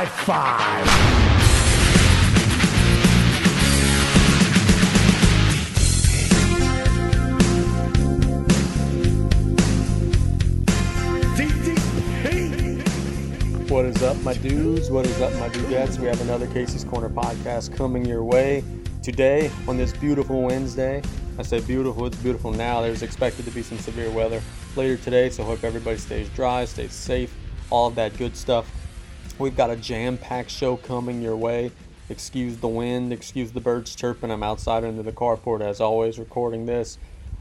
High five. What is up, my dudes? What is up, my dudettes? We have another Casey's Corner podcast coming your way today on this beautiful Wednesday. I say beautiful, it's beautiful now. There's expected to be some severe weather later today, so hope everybody stays dry, stays safe, all of that good stuff. We've got a jam packed show coming your way. Excuse the wind, excuse the birds chirping. I'm outside under the carport as always recording this.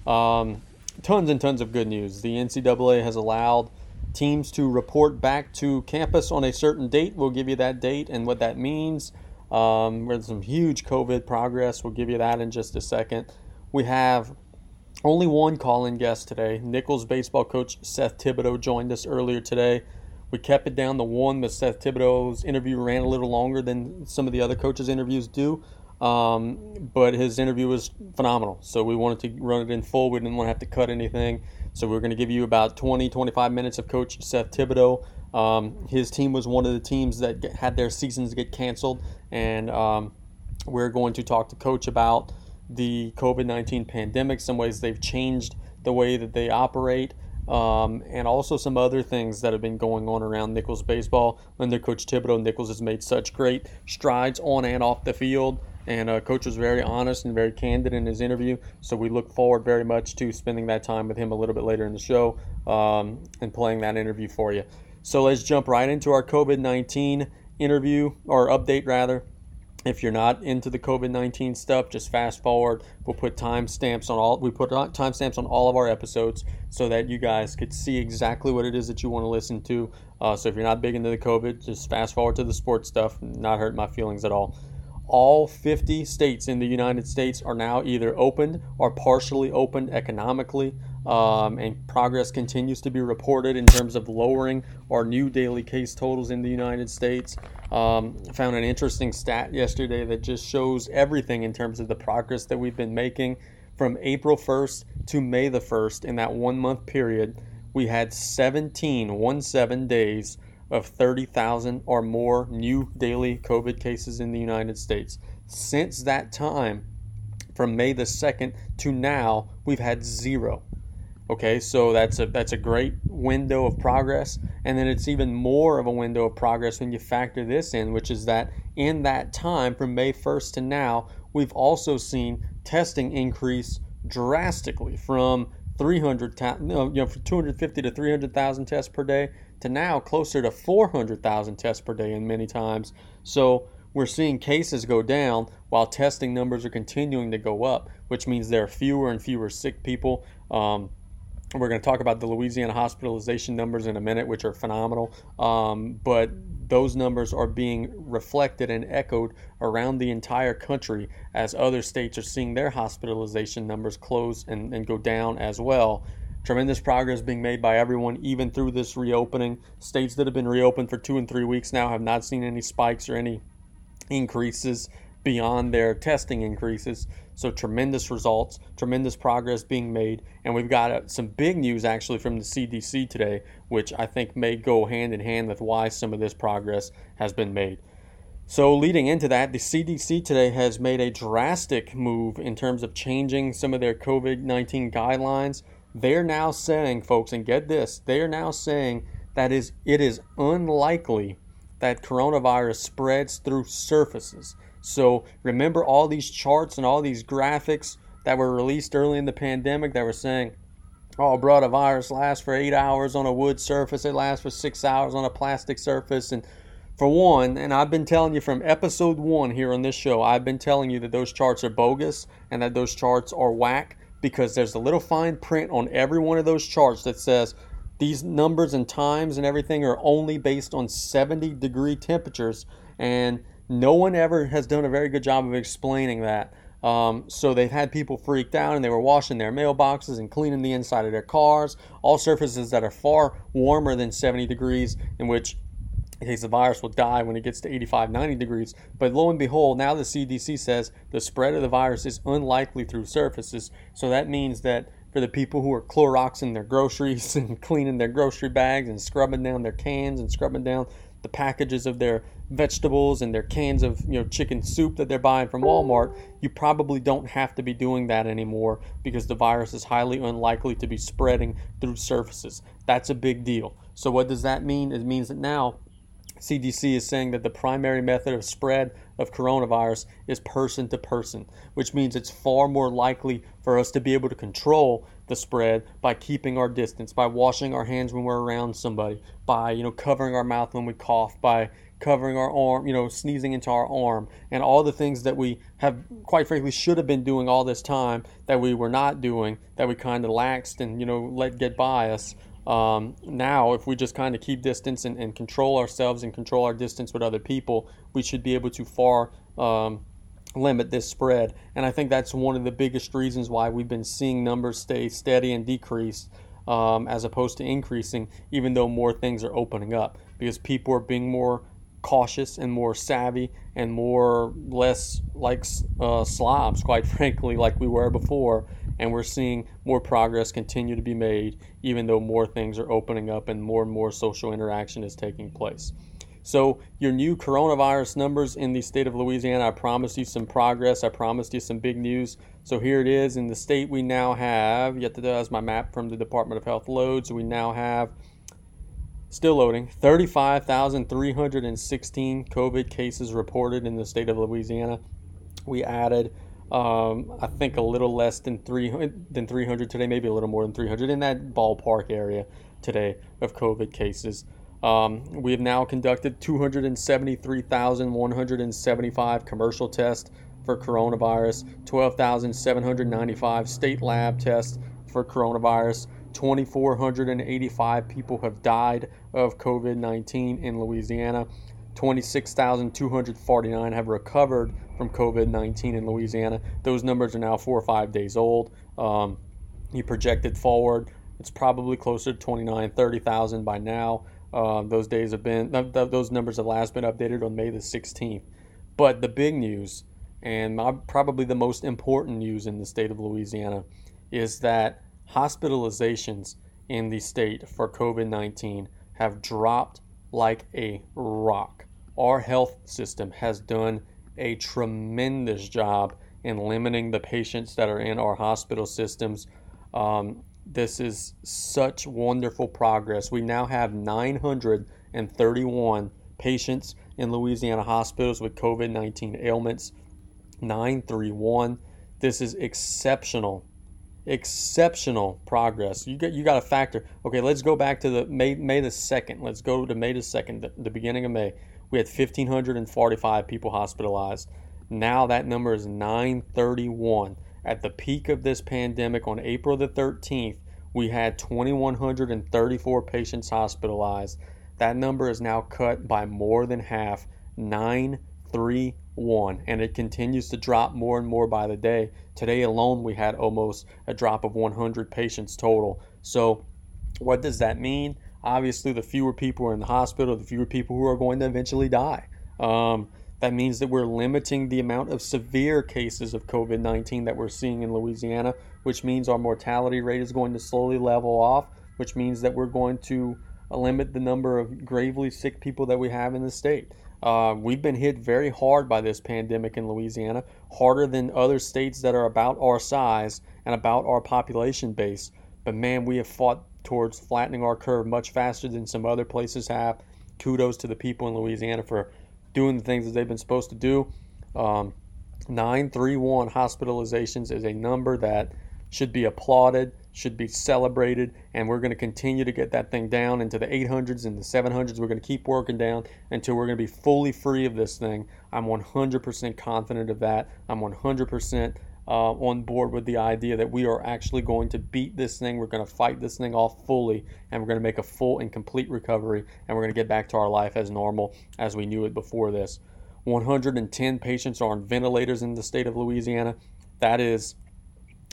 Um, tons and tons of good news. The NCAA has allowed teams to report back to campus on a certain date. We'll give you that date and what that means. Um, there's some huge COVID progress. We'll give you that in just a second. We have only one call in guest today. Nicholls baseball coach Seth Thibodeaux joined us earlier today. We kept it down to one, but Seth Thibodeaux's interview ran a little longer than some of the other coaches' interviews do. Um, but his interview was phenomenal. So we wanted to run it in full. We didn't want to have to cut anything. So we're going to give you about 20, 25 minutes of Coach Seth Thibodeaux. Um, his team was one of the teams that had their seasons get canceled. And um, we're going to talk to Coach about the COVID 19 pandemic, some ways they've changed the way that they operate. Um, and also some other things that have been going on around Nicholls baseball. Under Coach Thibodeaux, Nicholls has made such great strides on and off the field. And uh, Coach was very honest and very candid in his interview. So we look forward very much to spending that time with him a little bit later in the show um, and playing that interview for you. So let's jump right into our COVID 19 interview, or update rather. If you're not into the COVID 19 stuff, just fast forward. We'll put timestamps on all. We put timestamps on all of our episodes so that you guys could see exactly what it is that you want to listen to. Uh, so if you're not big into the COVID, just fast forward to the sports stuff. Not hurt my feelings at all. All 50 states in the United States are now either opened or partially opened economically, um, and progress continues to be reported in terms of lowering our new daily case totals in the United States. Um, found an interesting stat yesterday that just shows everything in terms of the progress that we've been making from April 1st to May the 1st in that one month period. We had 17, one seven days of 30,000 or more new daily COVID cases in the United States. Since that time, from May the 2nd to now, we've had zero. Okay, so that's a that's a great window of progress, and then it's even more of a window of progress when you factor this in, which is that in that time from May 1st to now, we've also seen testing increase drastically from 300, you know, from 250 to 300,000 tests per day to now closer to 400,000 tests per day, and many times. So we're seeing cases go down while testing numbers are continuing to go up, which means there are fewer and fewer sick people. Um, we're going to talk about the Louisiana hospitalization numbers in a minute, which are phenomenal. Um, but those numbers are being reflected and echoed around the entire country as other states are seeing their hospitalization numbers close and, and go down as well. Tremendous progress being made by everyone, even through this reopening. States that have been reopened for two and three weeks now have not seen any spikes or any increases beyond their testing increases. So tremendous results, tremendous progress being made, and we've got uh, some big news actually from the CDC today, which I think may go hand in hand with why some of this progress has been made. So, leading into that, the CDC today has made a drastic move in terms of changing some of their COVID 19 guidelines. They're now saying, folks, and get this, they are now saying that is it is unlikely that coronavirus spreads through surfaces. So remember all these charts and all these graphics that were released early in the pandemic that were saying, oh, bro, the virus lasts for eight hours on a wood surface, it lasts for six hours on a plastic surface. And for one, and I've been telling you from episode one here on this show, I've been telling you that those charts are bogus and that those charts are whack because there's a little fine print on every one of those charts that says these numbers and times and everything are only based on 70 degree temperatures. And no one ever has done a very good job of explaining that. Um, so they've had people freaked out and they were washing their mailboxes and cleaning the inside of their cars, all surfaces that are far warmer than 70 degrees, in which case the virus will die when it gets to 85, 90 degrees. But lo and behold, now the CDC says the spread of the virus is unlikely through surfaces. So that means that for the people who are Cloroxing their groceries and cleaning their grocery bags and scrubbing down their cans and scrubbing down the packages of their vegetables and their cans of you know chicken soup that they're buying from Walmart, you probably don't have to be doing that anymore because the virus is highly unlikely to be spreading through surfaces. That's a big deal. So what does that mean? It means that now CDC is saying that the primary method of spread of coronavirus is person to person, which means it's far more likely for us to be able to control the spread by keeping our distance, by washing our hands when we're around somebody, by you know covering our mouth when we cough, by covering our arm, you know, sneezing into our arm, and all the things that we have, quite frankly, should have been doing all this time that we were not doing, that we kind of laxed and, you know, let get by us. Um, now, if we just kind of keep distance and, and, control ourselves and control our distance with other people, we should be able to far um, limit this spread. And I think that's one of the biggest reasons why we've been seeing numbers stay steady and decrease um, as opposed to increasing, even though more things are opening up because people are being more cautious and more savvy and more less like uh, slobs, quite frankly, like we were before and we're seeing more progress continue to be made, even though more things are opening up and more and more social interaction is taking place. So, your new coronavirus numbers in the state of Louisiana, I promised you some progress. I promised you some big news. So, here it is. In the state, we now have, yet to as my map from the Department of Health loads, we now have, still loading, 35,316 COVID cases reported in the state of Louisiana. We added um, I think a little less than 300 than 300 today, maybe a little more than 300 in that ballpark area today of COVID cases. Um, we have now conducted 273,175 commercial tests for coronavirus, 12,795 state lab tests for coronavirus. 2,485 people have died of COVID 19 in Louisiana. 26,249 have recovered from COVID 19 in Louisiana. Those numbers are now four or five days old. Um, you projected forward, it's probably closer to 29, 30,000 by now. Uh, those days have been, th- th- those numbers have last been updated on May the 16th. But the big news, and my, probably the most important news in the state of Louisiana, is that hospitalizations in the state for COVID 19 have dropped like a rock our health system has done a tremendous job in limiting the patients that are in our hospital systems. Um, this is such wonderful progress. We now have 931 patients in Louisiana hospitals with COVID 19 ailments. 931. This is exceptional exceptional progress. You got you got to factor. Okay, let's go back to the May May the second. Let's go to May the second, the, the beginning of May we had 1,545 people hospitalized. Now that number is 931. At the peak of this pandemic on April the 13th, we had 2,134 patients hospitalized. That number is now cut by more than half 931. And it continues to drop more and more by the day. Today alone, we had almost a drop of 100 patients total. So, what does that mean? obviously the fewer people are in the hospital, the fewer people who are going to eventually die. Um, that means that we're limiting the amount of severe cases of COVID 19 that we're seeing in Louisiana, which means our mortality rate is going to slowly level off, which means that we're going to limit the number of gravely sick people that we have in the state. Uh, we've been hit very hard by this pandemic in Louisiana, harder than other states that are about our size and about our population base. But man, we have fought towards flattening our curve much faster than some other places have. Kudos to the people in Louisiana for doing the things that they've been supposed to do. Um, 931 hospitalizations is a number that should be applauded, should be celebrated, and we're going to continue to get that thing down into the 800s and the 700s. We're going to keep working down until we're going to be fully free of this thing. I'm 100% confident of that. I'm 100% uh, on board with the idea that we are actually going to beat this thing. We're going to fight this thing off fully, and we're going to make a full and complete recovery, and we're going to get back to our life as normal as we knew it before this. 110 patients are on ventilators in the state of Louisiana. That is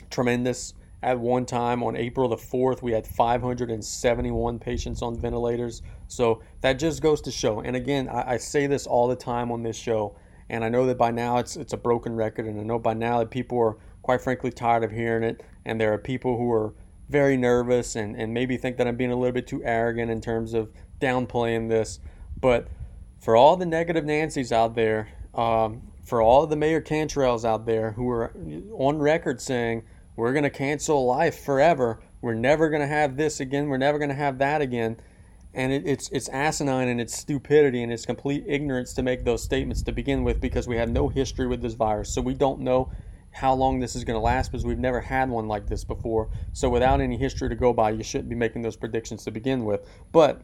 tremendous. At one time on April the 4th, we had 571 patients on ventilators. So that just goes to show. And again, I, I say this all the time on this show and I know that by now it's it's a broken record, and I know by now that people are quite frankly tired of hearing it, and there are people who are very nervous and, and maybe think that I'm being a little bit too arrogant in terms of downplaying this. But for all the negative Nancy's out there, um, for all the Mayor Cantrells out there who are on record saying we're going to cancel life forever, we're never going to have this again, we're never going to have that again, and it, it's it's asinine and it's stupidity and it's complete ignorance to make those statements to begin with because we have no history with this virus, so we don't know how long this is going to last because we've never had one like this before. So without any history to go by, you shouldn't be making those predictions to begin with. But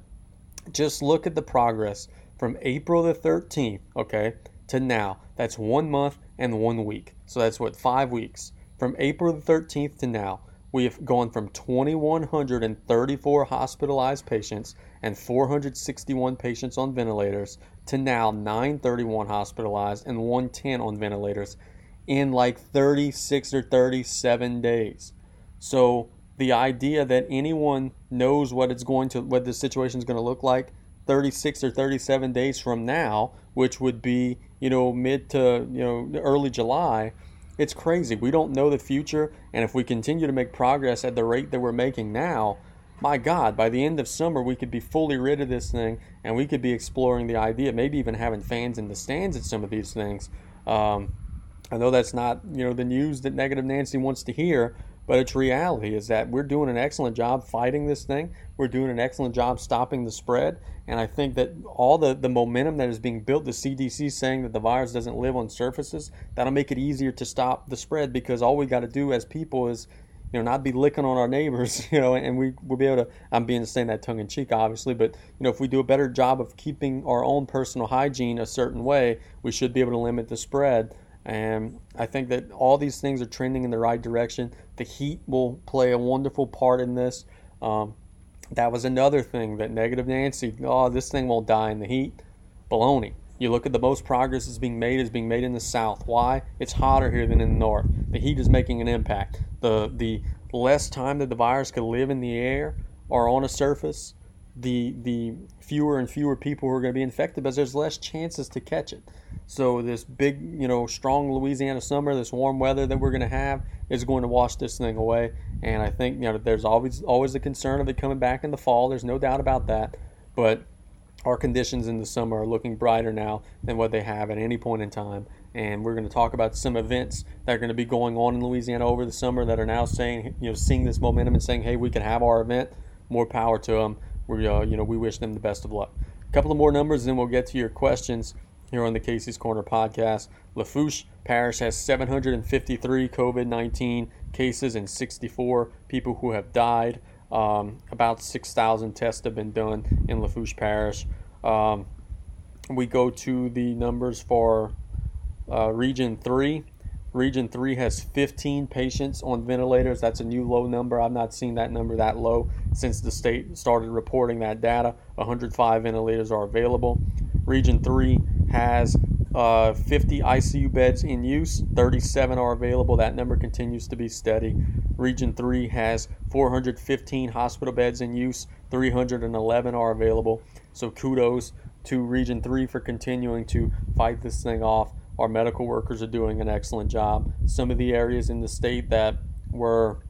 just look at the progress from April the 13th, okay, to now. That's one month and one week. So that's what, five weeks. From April the 13th to now, we have gone from 2,134 hospitalized patients and 461 patients on ventilators to now 931 hospitalized and 110 on ventilators in like 36 or 37 days. So the idea that anyone knows what it's going to what the situation is going to look like 36 or 37 days from now, which would be, you know, mid to, you know, early July, it's crazy. We don't know the future, and if we continue to make progress at the rate that we're making now, my God, by the end of summer, we could be fully rid of this thing, and we could be exploring the idea, maybe even having fans in the stands at some of these things. Um, I know that's not you know the news that negative Nancy wants to hear, but it's reality is that we're doing an excellent job fighting this thing. We're doing an excellent job stopping the spread, and I think that all the the momentum that is being built, the CDC saying that the virus doesn't live on surfaces, that'll make it easier to stop the spread because all we got to do as people is you know, not be licking on our neighbors, you know, and we we'll be able to. I'm being saying that tongue in cheek, obviously, but you know, if we do a better job of keeping our own personal hygiene a certain way, we should be able to limit the spread. And I think that all these things are trending in the right direction. The heat will play a wonderful part in this. Um, that was another thing that negative Nancy, oh, this thing won't die in the heat. Baloney. You look at the most progress is being made is being made in the south. Why? It's hotter here than in the north. The heat is making an impact. The the less time that the virus could live in the air or on a surface, the the fewer and fewer people who are going to be infected because there's less chances to catch it. So this big, you know, strong Louisiana summer, this warm weather that we're going to have is going to wash this thing away. And I think you know there's always always the concern of it coming back in the fall. There's no doubt about that. But our conditions in the summer are looking brighter now than what they have at any point in time. And we're going to talk about some events that are going to be going on in Louisiana over the summer that are now saying, you know, seeing this momentum and saying, hey, we can have our event. More power to them. We, uh, you know, we wish them the best of luck. A couple of more numbers, and then we'll get to your questions here on the Casey's Corner podcast. Lafourche Parish has 753 COVID 19 cases and 64 people who have died. Um, about 6,000 tests have been done in Lafourche Parish. Um, we go to the numbers for uh, Region 3. Region 3 has 15 patients on ventilators. That's a new low number. I've not seen that number that low since the state started reporting that data. 105 ventilators are available. Region 3 has uh, 50 ICU beds in use, 37 are available. That number continues to be steady. Region 3 has 415 hospital beds in use, 311 are available. So kudos to Region 3 for continuing to fight this thing off. Our medical workers are doing an excellent job. Some of the areas in the state that were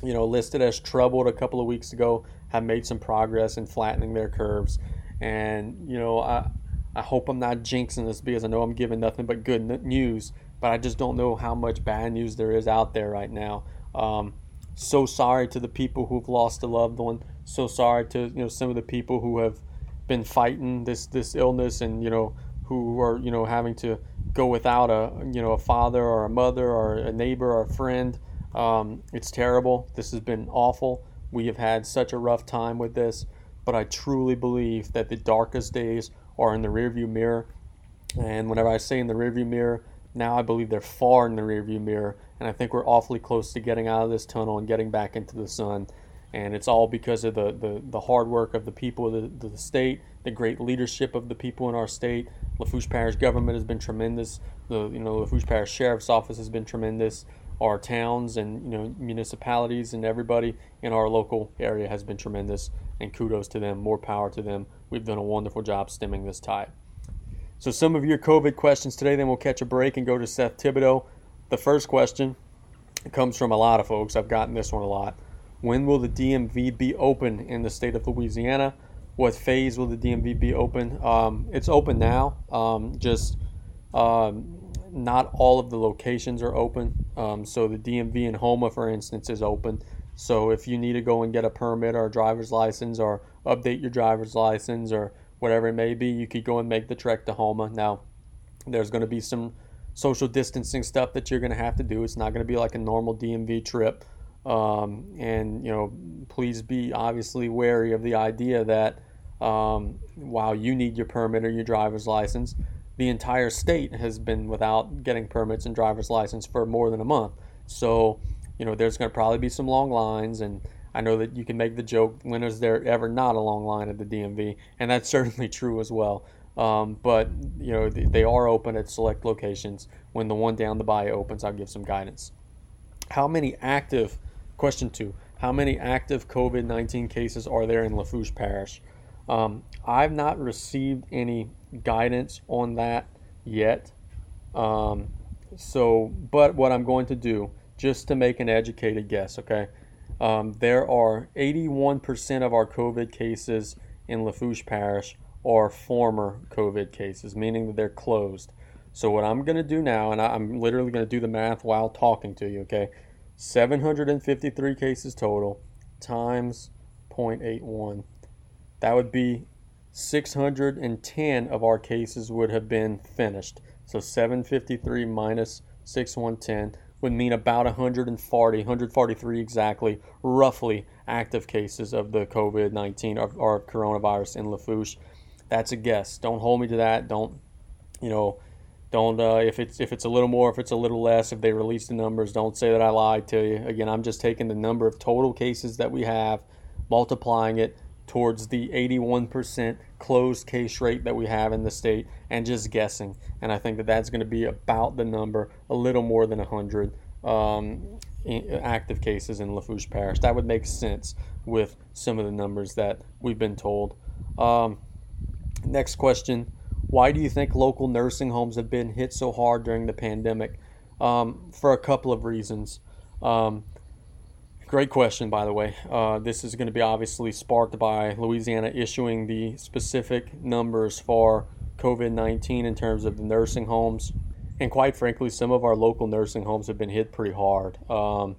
you know listed as troubled a couple of weeks ago have made some progress in flattening their curves. And you know, I I hope I'm not jinxing this because I know I'm giving nothing but good news, but I just don't know how much bad news there is out there right now. Um, so sorry to the people who've lost a loved one. So sorry to you know some of the people who have been fighting this this illness and you know who are you know having to go without a you know a father or a mother or a neighbor or a friend. Um, it's terrible. This has been awful. We have had such a rough time with this, but I truly believe that the darkest days are in the rearview mirror. And whenever I say in the rearview mirror, now I believe they're far in the rearview mirror, and I think we're awfully close to getting out of this tunnel and getting back into the sun. And it's all because of the, the, the hard work of the people of the, the state, the great leadership of the people in our state. Lafourche Parish government has been tremendous. The you know Lafourche Parish Sheriff's Office has been tremendous. Our towns and you know municipalities and everybody in our local area has been tremendous. And kudos to them. More power to them. We've done a wonderful job stemming this tide. So some of your COVID questions today. Then we'll catch a break and go to Seth Thibodeaux. The first question comes from a lot of folks. I've gotten this one a lot. When will the DMV be open in the state of Louisiana? What phase will the DMV be open? Um, it's open now. Um, just um, not all of the locations are open. Um, so the DMV in Houma, for instance, is open. So if you need to go and get a permit or a driver's license or update your driver's license or whatever it may be, you could go and make the trek to Houma. Now, there's going to be some social distancing stuff that you're going to have to do. It's not going to be like a normal DMV trip. Um, and, you know, please be obviously wary of the idea that um, while you need your permit or your driver's license, the entire state has been without getting permits and driver's license for more than a month. So, you know, there's going to probably be some long lines. And I know that you can make the joke, when is there ever not a long line at the DMV? And that's certainly true as well. Um, but, you know, they are open at select locations. When the one down the bay opens, I'll give some guidance. How many active, question two, how many active COVID 19 cases are there in Lafourche Parish? Um, I've not received any guidance on that yet. Um, so, but what I'm going to do, just to make an educated guess, okay, um, there are 81% of our COVID cases in Lafourche Parish are former COVID cases, meaning that they're closed. So, what I'm going to do now, and I'm literally going to do the math while talking to you, okay? 753 cases total times 0.81. That would be 610 of our cases would have been finished. So 753 minus 6110 would mean about 140, 143 exactly, roughly active cases of the COVID 19 or, or, coronavirus in Lafourche. That's a guess. Don't hold me to that. Don't, you know, don't uh, if it's if it's a little more, if it's a little less, if they release the numbers, don't say that I lied to you. Again, I'm just taking the number of total cases that we have, multiplying it towards the 81% closed case rate that we have in the state and just guessing. And I think that that's going to be about the number, a little more than 100 um, active cases in Lafourche Parish. That would make sense with some of the numbers that we've been told. Um, next question Why do you think local nursing homes have been hit so hard during the pandemic? Um, for a couple of reasons. Um, Great question, by the way. Uh, this is going to be obviously sparked by Louisiana issuing the specific numbers for COVID 19 in terms of the nursing homes. And quite frankly, some of our local nursing homes have been hit pretty hard. Um,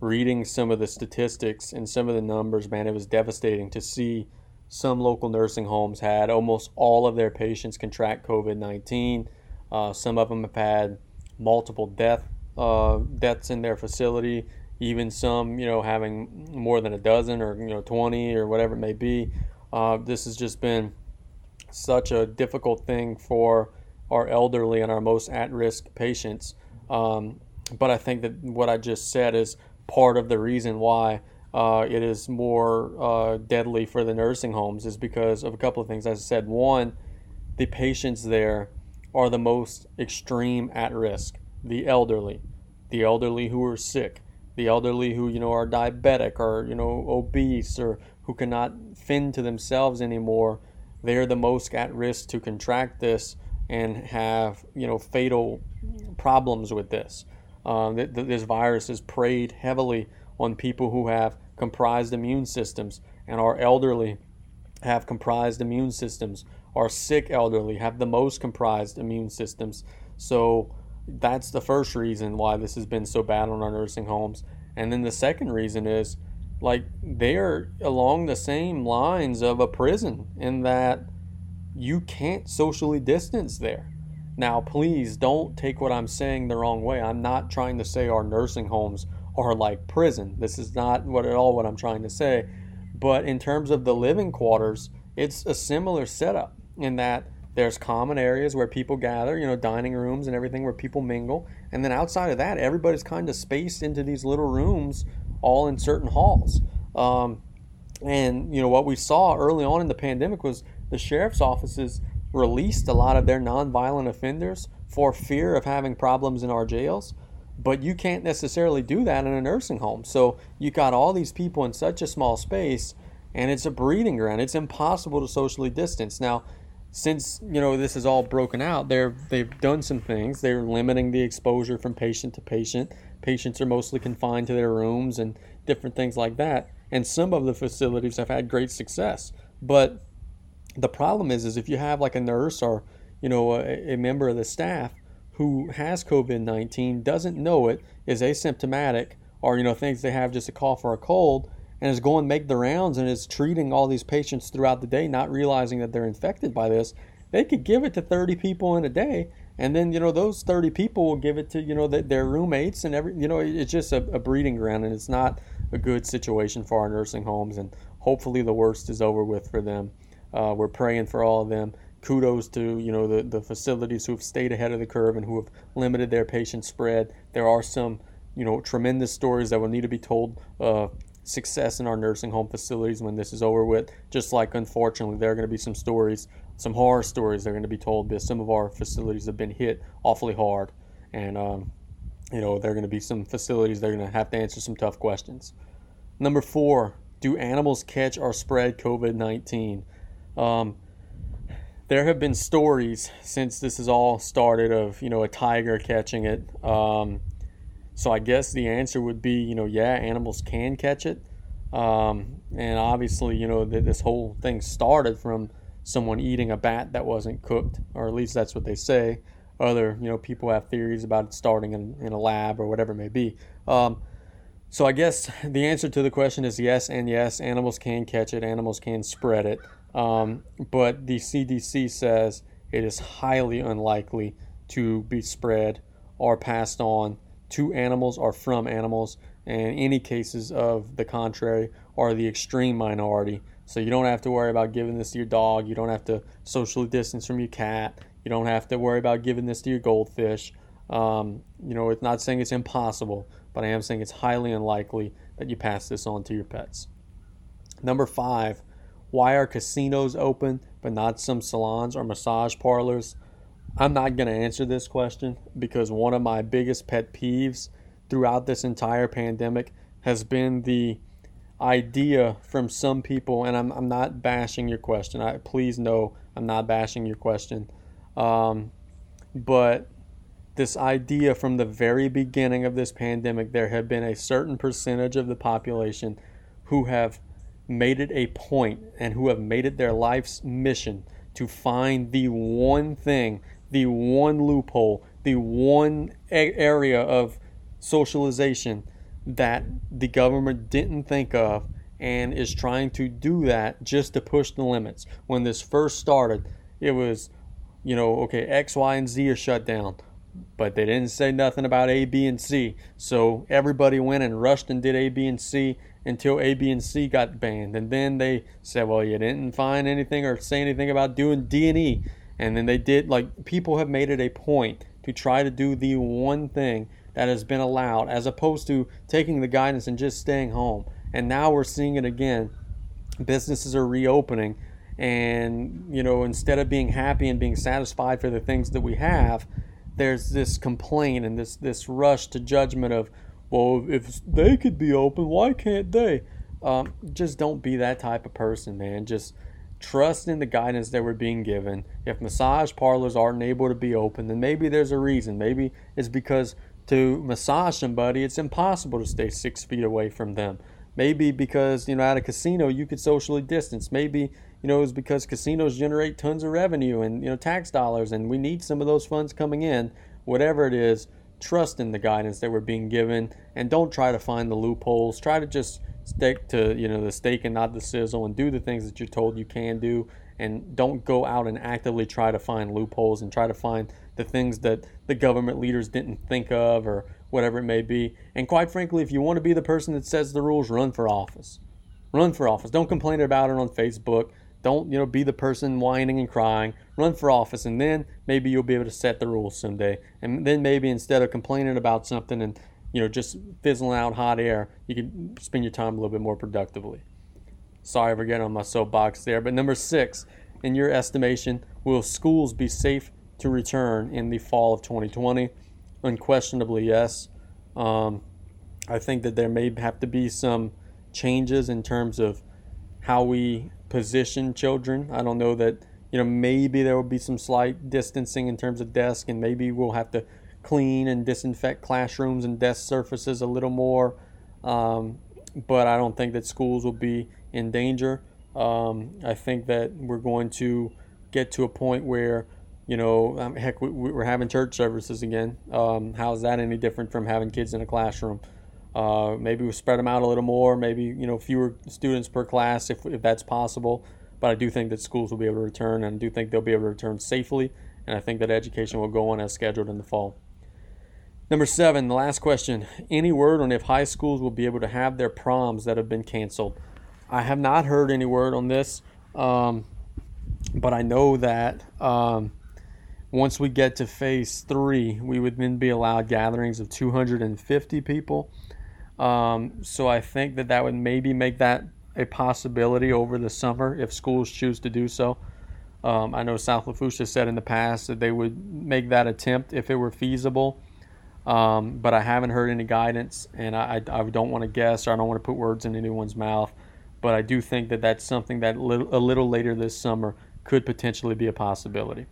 reading some of the statistics and some of the numbers, man, it was devastating to see some local nursing homes had almost all of their patients contract COVID 19. Uh, some of them have had multiple death uh, deaths in their facility even some, you know, having more than a dozen or, you know, 20 or whatever it may be. Uh, this has just been such a difficult thing for our elderly and our most at risk patients. Um, but I think that what I just said is part of the reason why uh, it is more uh, deadly for the nursing homes is because of a couple of things. As I said, one, the patients there are the most extreme at risk the elderly, the elderly who are sick, the elderly who you know are diabetic or you know obese or who cannot fend to themselves anymore they're the most at risk to contract this and have you know fatal problems with this uh, this virus is preyed heavily on people who have comprised immune systems and our elderly have comprised immune systems our sick elderly have the most comprised immune systems so that's the first reason why this has been so bad on our nursing homes. And then the second reason is like they're along the same lines of a prison in that you can't socially distance there. Now, please don't take what I'm saying the wrong way. I'm not trying to say our nursing homes are like prison. This is not what at all what I'm trying to say. But in terms of the living quarters, it's a similar setup in that there's common areas where people gather, you know, dining rooms and everything where people mingle. And then outside of that, everybody's kind of spaced into these little rooms, all in certain halls. Um, and, you know, what we saw early on in the pandemic was the sheriff's offices released a lot of their nonviolent offenders for fear of having problems in our jails. But you can't necessarily do that in a nursing home. So you got all these people in such a small space, and it's a breeding ground. It's impossible to socially distance. Now, since you know this is all broken out, they're they've done some things. They're limiting the exposure from patient to patient. Patients are mostly confined to their rooms and different things like that. And some of the facilities have had great success. But the problem is, is if you have like a nurse or you know a, a member of the staff who has COVID nineteen, doesn't know it, is asymptomatic, or you know thinks they have just a cough or a cold, and is going to make the rounds and is treating all these patients throughout the day, not realizing that they're infected by this, they could give it to 30 people in a day. And then you know those 30 people will give it to you know their roommates and every you know it's just a, a, breeding ground and it's not a good situation for our nursing homes and hopefully the worst is over with for them. Uh, we're praying for all of them kudos to you know the, the facilities who have stayed ahead of the curve and who have limited their patient spread there are some you know tremendous stories that will need to be told uh, success in our nursing home facilities when this is over with just like unfortunately there are going to be some stories some horror stories that are going to be told because some of our facilities have been hit awfully hard, and um, you know there are going to be some facilities that are going to have to answer some tough questions. Number four, do animals catch or spread COVID nineteen? Um, there have been stories since this has all started of you know a tiger catching it. Um, so I guess the answer would be you know yeah animals can catch it, um, and obviously you know th- this whole thing started from someone eating a bat that wasn't cooked, or at least that's what they say. Other, you know, people have theories about it starting in, in a lab or whatever it may be. Um, so I guess the answer to the question is yes and yes. Animals can catch it. Animals can spread it. Um, but the CDC says it is highly unlikely to be spread or passed on to animals or from animals. And any cases of the contrary are the extreme minority. So you don't have to worry about giving this to your dog. You don't have to socially distance from your cat. You don't have to worry about giving this to your goldfish. Um, you know, it's not saying it's impossible, but I am saying it's highly unlikely that you pass this on to your pets. Number five, why are casinos open but not some salons or massage parlors? I'm not going to answer this question because one of my biggest pet peeves throughout this entire pandemic has been the idea from some people, and I'm, I'm not bashing your question. I please know I'm not bashing your question, um, but this idea from the very beginning of this pandemic, there have been a certain percentage of the population who have made it a point and who have made it their life's mission to find the one thing, the one loophole, the one area of socialization that the government didn't think of and is trying to do that just to push the limits. When this first started, it was, you know, okay, X, Y, and Z are shut down, but they didn't say nothing about A, B, and C. So everybody went and rushed and did A, B, and C until A, B, and C got banned. And then they said, well, you didn't find anything or say anything about doing D and E. And then they did, like, people have made it a point to try to do the one thing that has been allowed as opposed to taking the guidance and just staying home. And now we're seeing it again. Businesses are reopening and you know instead of being happy and being satisfied for the things that we have, there's this complaint and this this rush to judgment of well if they could be open, why can't they? Um, just don't be that type of person, man. Just trust in the guidance that we're being given. If massage parlors aren't able to be open, then maybe there's a reason. Maybe it's because to massage somebody, it's impossible to stay six feet away from them. Maybe because, you know, at a casino you could socially distance. Maybe, you know, it's because casinos generate tons of revenue and, you know, tax dollars and we need some of those funds coming in. Whatever it is, trust in the guidance that we're being given and don't try to find the loopholes. Try to just stick to, you know, the steak and not the sizzle and do the things that you're told you can do and don't go out and actively try to find loopholes and try to find the things that the government leaders didn't think of or whatever it may be. And quite frankly, if you want to be the person that sets the rules, run for office. Run for office. Don't complain about it on Facebook. Don't, you know, be the person whining and crying. Run for office and then maybe you'll be able to set the rules someday. And then maybe instead of complaining about something and, you know, just fizzling out hot air, you can spend your time a little bit more productively. Sorry for getting on my soapbox there. But number six, in your estimation, will schools be safe to return in the fall of 2020? Unquestionably, yes. Um, I think that there may have to be some changes in terms of how we position children. I don't know that, you know, maybe there will be some slight distancing in terms of desk, and maybe we'll have to clean and disinfect classrooms and desk surfaces a little more. Um, but I don't think that schools will be in danger. Um, I think that we're going to get to a point where, you know, um, heck, we, we're having church services again. Um, how's that any different from having kids in a classroom? Uh, maybe we spread them out a little more. Maybe you know fewer students per class if, if that's possible. But I do think that schools will be able to return, and I do think they'll be able to return safely. And I think that education will go on as scheduled in the fall. Number seven, the last question. Any word on if high schools will be able to have their proms that have been canceled? I have not heard any word on this, um, but I know that um, once we get to phase three, we would then be allowed gatherings of 250 people. Um, so I think that that would maybe make that a possibility over the summer if schools choose to do so. Um, I know South Lafourche said in the past that they would make that attempt if it were feasible. Um, but I haven't heard any guidance, and I, I, don't want to guess or I don't want to put words in anyone's mouth. But I do think that that's something that little, a little later this summer could potentially be a possibility.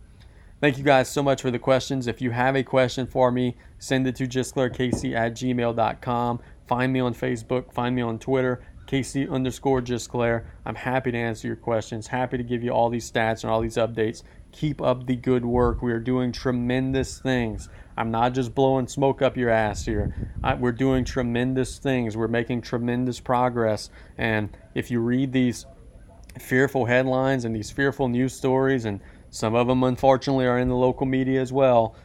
Thank you guys so much for the questions. If you have a question for me, send it to justclairkc at gmail.com. Find me on Facebook, find me on Twitter, KC underscore justclair. I'm happy to answer your questions, happy to give you all these stats and all these updates. Keep up the good work. We are doing tremendous things. I'm not just blowing smoke up your ass here. I, we're doing tremendous things. We're making tremendous progress. And if you read these fearful headlines and these fearful news stories, and some of them unfortunately are in the local media as well,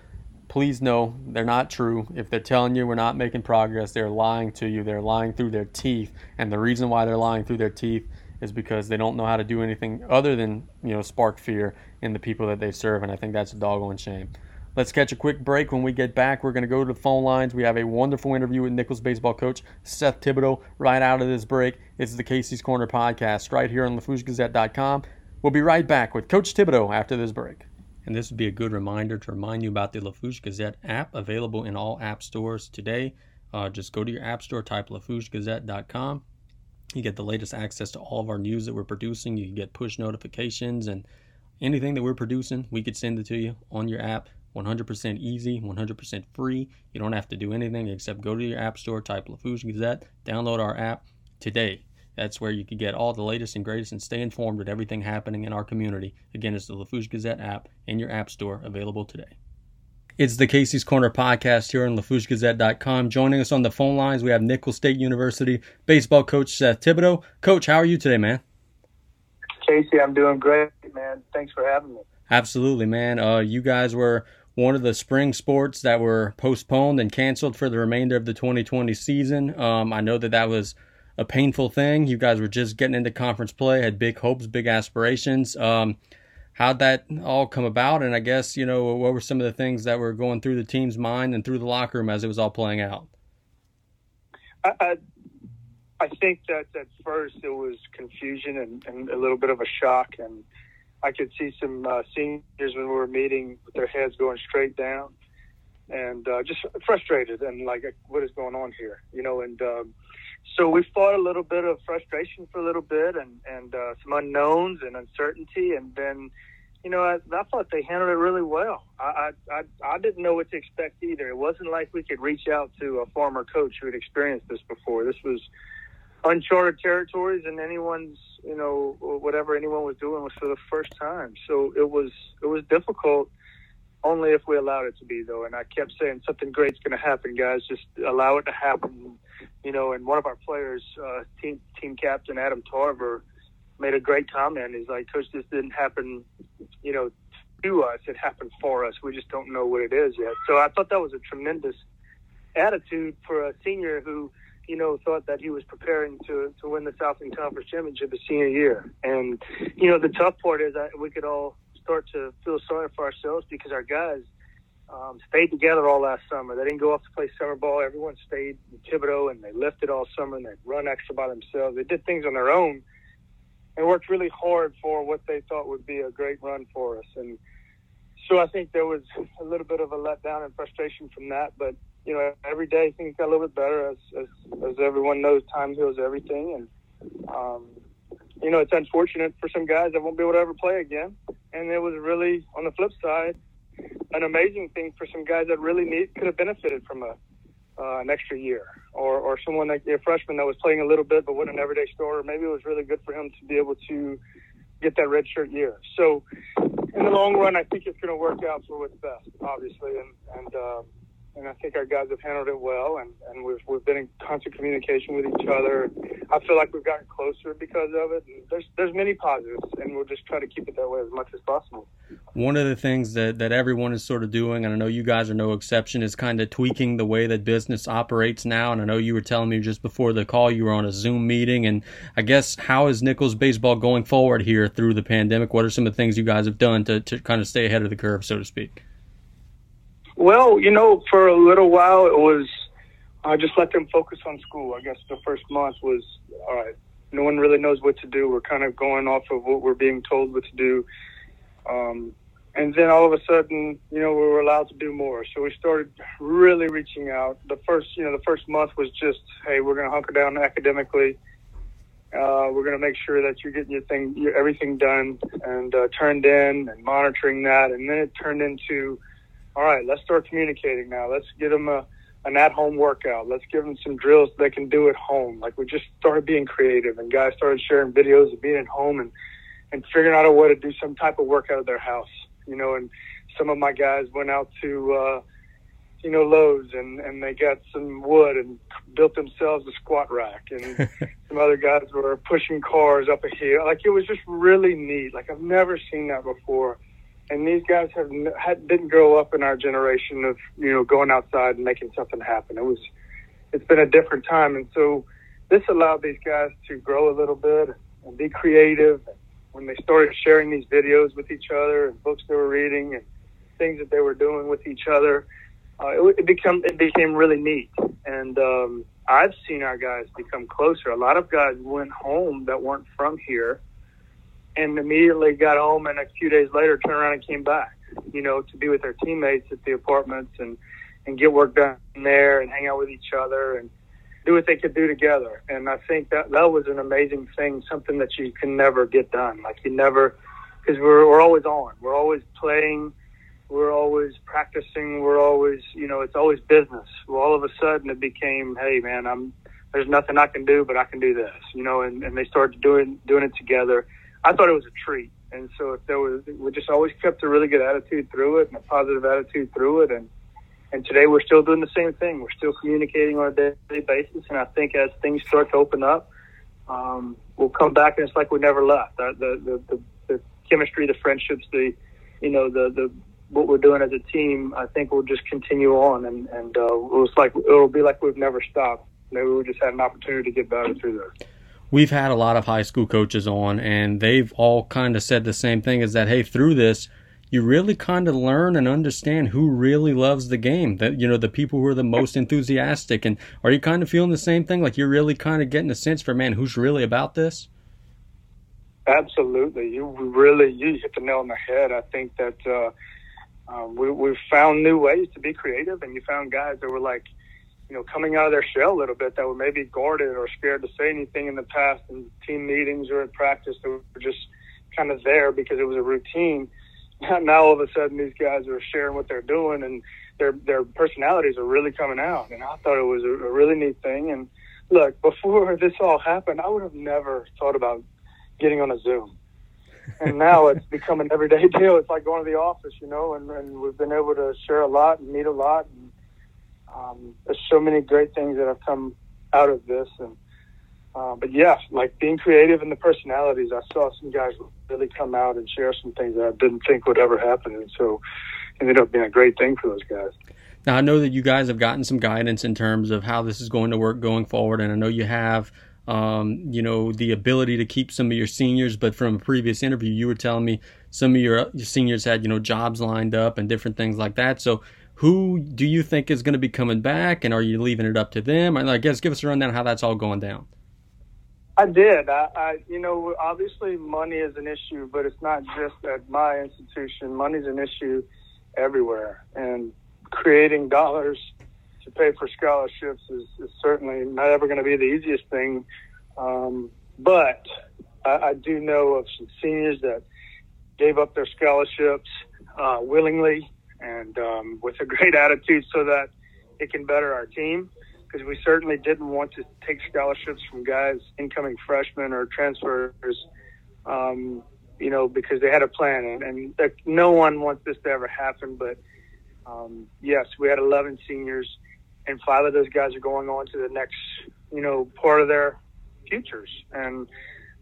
please know they're not true. If they're telling you we're not making progress, they're lying to you. They're lying through their teeth. And the reason why they're lying through their teeth is because they don't know how to do anything other than, you know, spark fear in the people that they serve. And I think that's a doggone shame. Let's catch a quick break. When we get back, we're going to go to the phone lines. We have a wonderful interview with Nicholls baseball coach Seth Thibodeaux right out of this break. It's the Casey's Corner podcast right here on LaFourcheGazette.com. We'll be right back with Coach Thibodeaux after this break. And this would be a good reminder to remind you about the Lafourche Gazette app available in all app stores today. Uh, just go to your app store, type LaFourcheGazette.com. You get the latest access to all of our news that we're producing. You get push notifications and anything that we're producing, we could send it to you on your app. 100% easy, 100% free. You don't have to do anything except go to your app store, type Lafourche Gazette, download our app today. That's where you can get all the latest and greatest and stay informed with everything happening in our community. Again, it's the Lafourche Gazette app in your app store, available today. It's the Casey's Corner podcast here on LaFourcheGazette.com. Joining us on the phone lines, we have Nicholls State University baseball coach Seth Thibodeaux. Coach, how are you today, man? Casey, I'm doing great, man. Thanks for having me. Absolutely, man. Uh, you guys were one of the spring sports that were postponed and canceled for the remainder of the 2020 season. Um, I know that that was a painful thing. You guys were just getting into conference play, had big hopes, big aspirations. Um, how'd that all come about? And I guess, you know, what were some of the things that were going through the team's mind and through the locker room as it was all playing out? I, I, I think that at first it was confusion and, and, a little bit of a shock. And I could see some uh, seniors when we were meeting with their heads going straight down and uh, just frustrated and like, what is going on here? You know, and um, so we fought a little bit of frustration for a little bit and and uh, some unknowns and uncertainty, and then you know I, I thought they handled it really well. I, I I didn't know what to expect either. It wasn't like we could reach out to a former coach who had experienced this before. This was uncharted territories, and anyone's you know whatever anyone was doing was for the first time. So it was it was difficult only if we allowed it to be though and i kept saying something great's going to happen guys just allow it to happen you know, and one of our players, uh, team team captain Adam Tarver, made a great comment. He's like, "Coach, this didn't happen, you know, to us. It happened for us. We just don't know what it is yet." So I thought that was a tremendous attitude for a senior who, you know, thought that he was preparing to to win the Southland Conference championship his senior year. And you know, the tough part is that we could all start to feel sorry for ourselves because our guys um, stayed together all last summer. They didn't go off to play summer ball. Everyone stayed in Thibodaux and they lifted all summer and they run extra by themselves. They did things on their own and worked really hard for what they thought would be a great run for us. And so I think there was a little bit of a letdown and frustration from that. But you know, every day things got a little bit better as as, as everyone knows. Time heals everything, and um, you know, it's unfortunate for some guys that won't be able to ever play again. And it was really on the flip side an amazing thing for some guys that really need could have benefited from a uh, an extra year. or or someone like a freshman that was playing a little bit but wasn't an everyday starter. Maybe it was really good for him to be able to get that red shirt year. So in the long run, I think it's going to work out for what's best, obviously, and and. Uh, and I think our guys have handled it well, and, and we've we've been in constant communication with each other. I feel like we've gotten closer because of it. And there's there's many positives, and we'll just try to keep it that way as much as possible. One of the things that that everyone is sort of doing, and I know you guys are no exception, is kind of tweaking the way that business operates now. And I know you were telling me just before the call you were on a Zoom meeting, and I guess how is Nicholls baseball going forward here through the pandemic? What are some of the things you guys have done to to kind of stay ahead of the curve, so to speak? Well, you know, for a little while it was I just let them focus on school. I guess the first month was all right. No one really knows what to do. We're kind of going off of what we're being told what to do. Um, and then all of a sudden, you know, we were allowed to do more. So we started really reaching out. The first, you know, the first month was just, hey, we're going to hunker down academically. Uh, we're going to make sure that you're getting your thing, your, everything done and uh, turned in, and monitoring that. And then it turned into, all right, let's start communicating now. Let's get them a, an at-home workout. Let's give them some drills they can do at home. Like we just started being creative, and guys started sharing videos of being at home and and figuring out a way to do some type of workout at their house. You know, and some of my guys went out to uh, you know Lowe's and and they got some wood and built themselves a squat rack, and some other guys were pushing cars up a hill. Like it was just really neat. Like I've never seen that before and these guys have had, didn't grow up in our generation of you know going outside and making something happen. It was it's been a different time, and so this allowed these guys to grow a little bit and be creative. When they started sharing these videos with each other and books they were reading and things that they were doing with each other, uh, it, it become it became really neat. And um, I've seen our guys become closer. A lot of guys went home that weren't from here and immediately got home and a few days later turned around and came back, you know, to be with their teammates at the apartments and, and get work done there and hang out with each other and do what they could do together. And I think that that was an amazing thing, something that you can never get done. Like you never, because we're, we're always on, we're always playing, we're always practicing, we're always, you know, it's always business. Well, all of a sudden it became, hey man, I'm, there's nothing I can do, but I can do this, you know, and, and they started doing, doing it together I thought it was a treat. And so if there was, we just always kept a really good attitude through it and a positive attitude through it. And, and today we're still doing the same thing. We're still communicating on a daily basis. And I think as things start to open up, um, we'll come back and it's like we never left. The, the, the, the chemistry, the friendships, the, you know, the, the, what we're doing as a team, I think we'll just continue on and, and, uh, it's like, it'll be like we've never stopped. Maybe we just had an opportunity to get better through this we've had a lot of high school coaches on, and they've all kind of said the same thing: is that hey, through this, you really kind of learn and understand who really loves the game. That you know the people who are the most enthusiastic. And are you kind of feeling the same thing? Like you're really kind of getting a sense for man, who's really about this? Absolutely, you really you hit the nail on the head. I think that uh, um, we, we've found new ways to be creative, and you found guys that were like you know, coming out of their shell a little bit that were maybe guarded or scared to say anything in the past in team meetings or in practice that were just kind of there because it was a routine. Now all of a sudden these guys are sharing what they're doing and their their personalities are really coming out. And I thought it was a, really neat thing. And look, before this all happened, I would have never thought about getting on a Zoom. and now it's become an everyday deal. It's like going to the office, you know, and, and we've been able to share a lot and meet a lot. And um, there's so many great things that have come out of this, and uh, but yeah, like being creative and the personalities. I saw some guys really come out and share some things that I didn't think would ever happen, and so ended up being a great thing for those guys. Now I know that you guys have gotten some guidance in terms of how this is going to work going forward, and I know you have. Um, you know the ability to keep some of your seniors, but from a previous interview, you were telling me some of your, your seniors had you know jobs lined up and different things like that. So who do you think is going to be coming back, and are you leaving it up to them? I guess give us a rundown how that's all going down. I did. I, I, you know, obviously money is an issue, but it's not just at my institution. Money's an issue everywhere, and creating dollars to pay for scholarships is, is certainly not ever going to be the easiest thing. Um, but I, I do know of some seniors that gave up their scholarships uh, willingly and um, with a great attitude so that it can better our team. because we certainly didn't want to take scholarships from guys, incoming freshmen or transfers, um, you know, because they had a plan. And, and no one wants this to ever happen. But um, yes, we had 11 seniors, and five of those guys are going on to the next, you know, part of their futures. And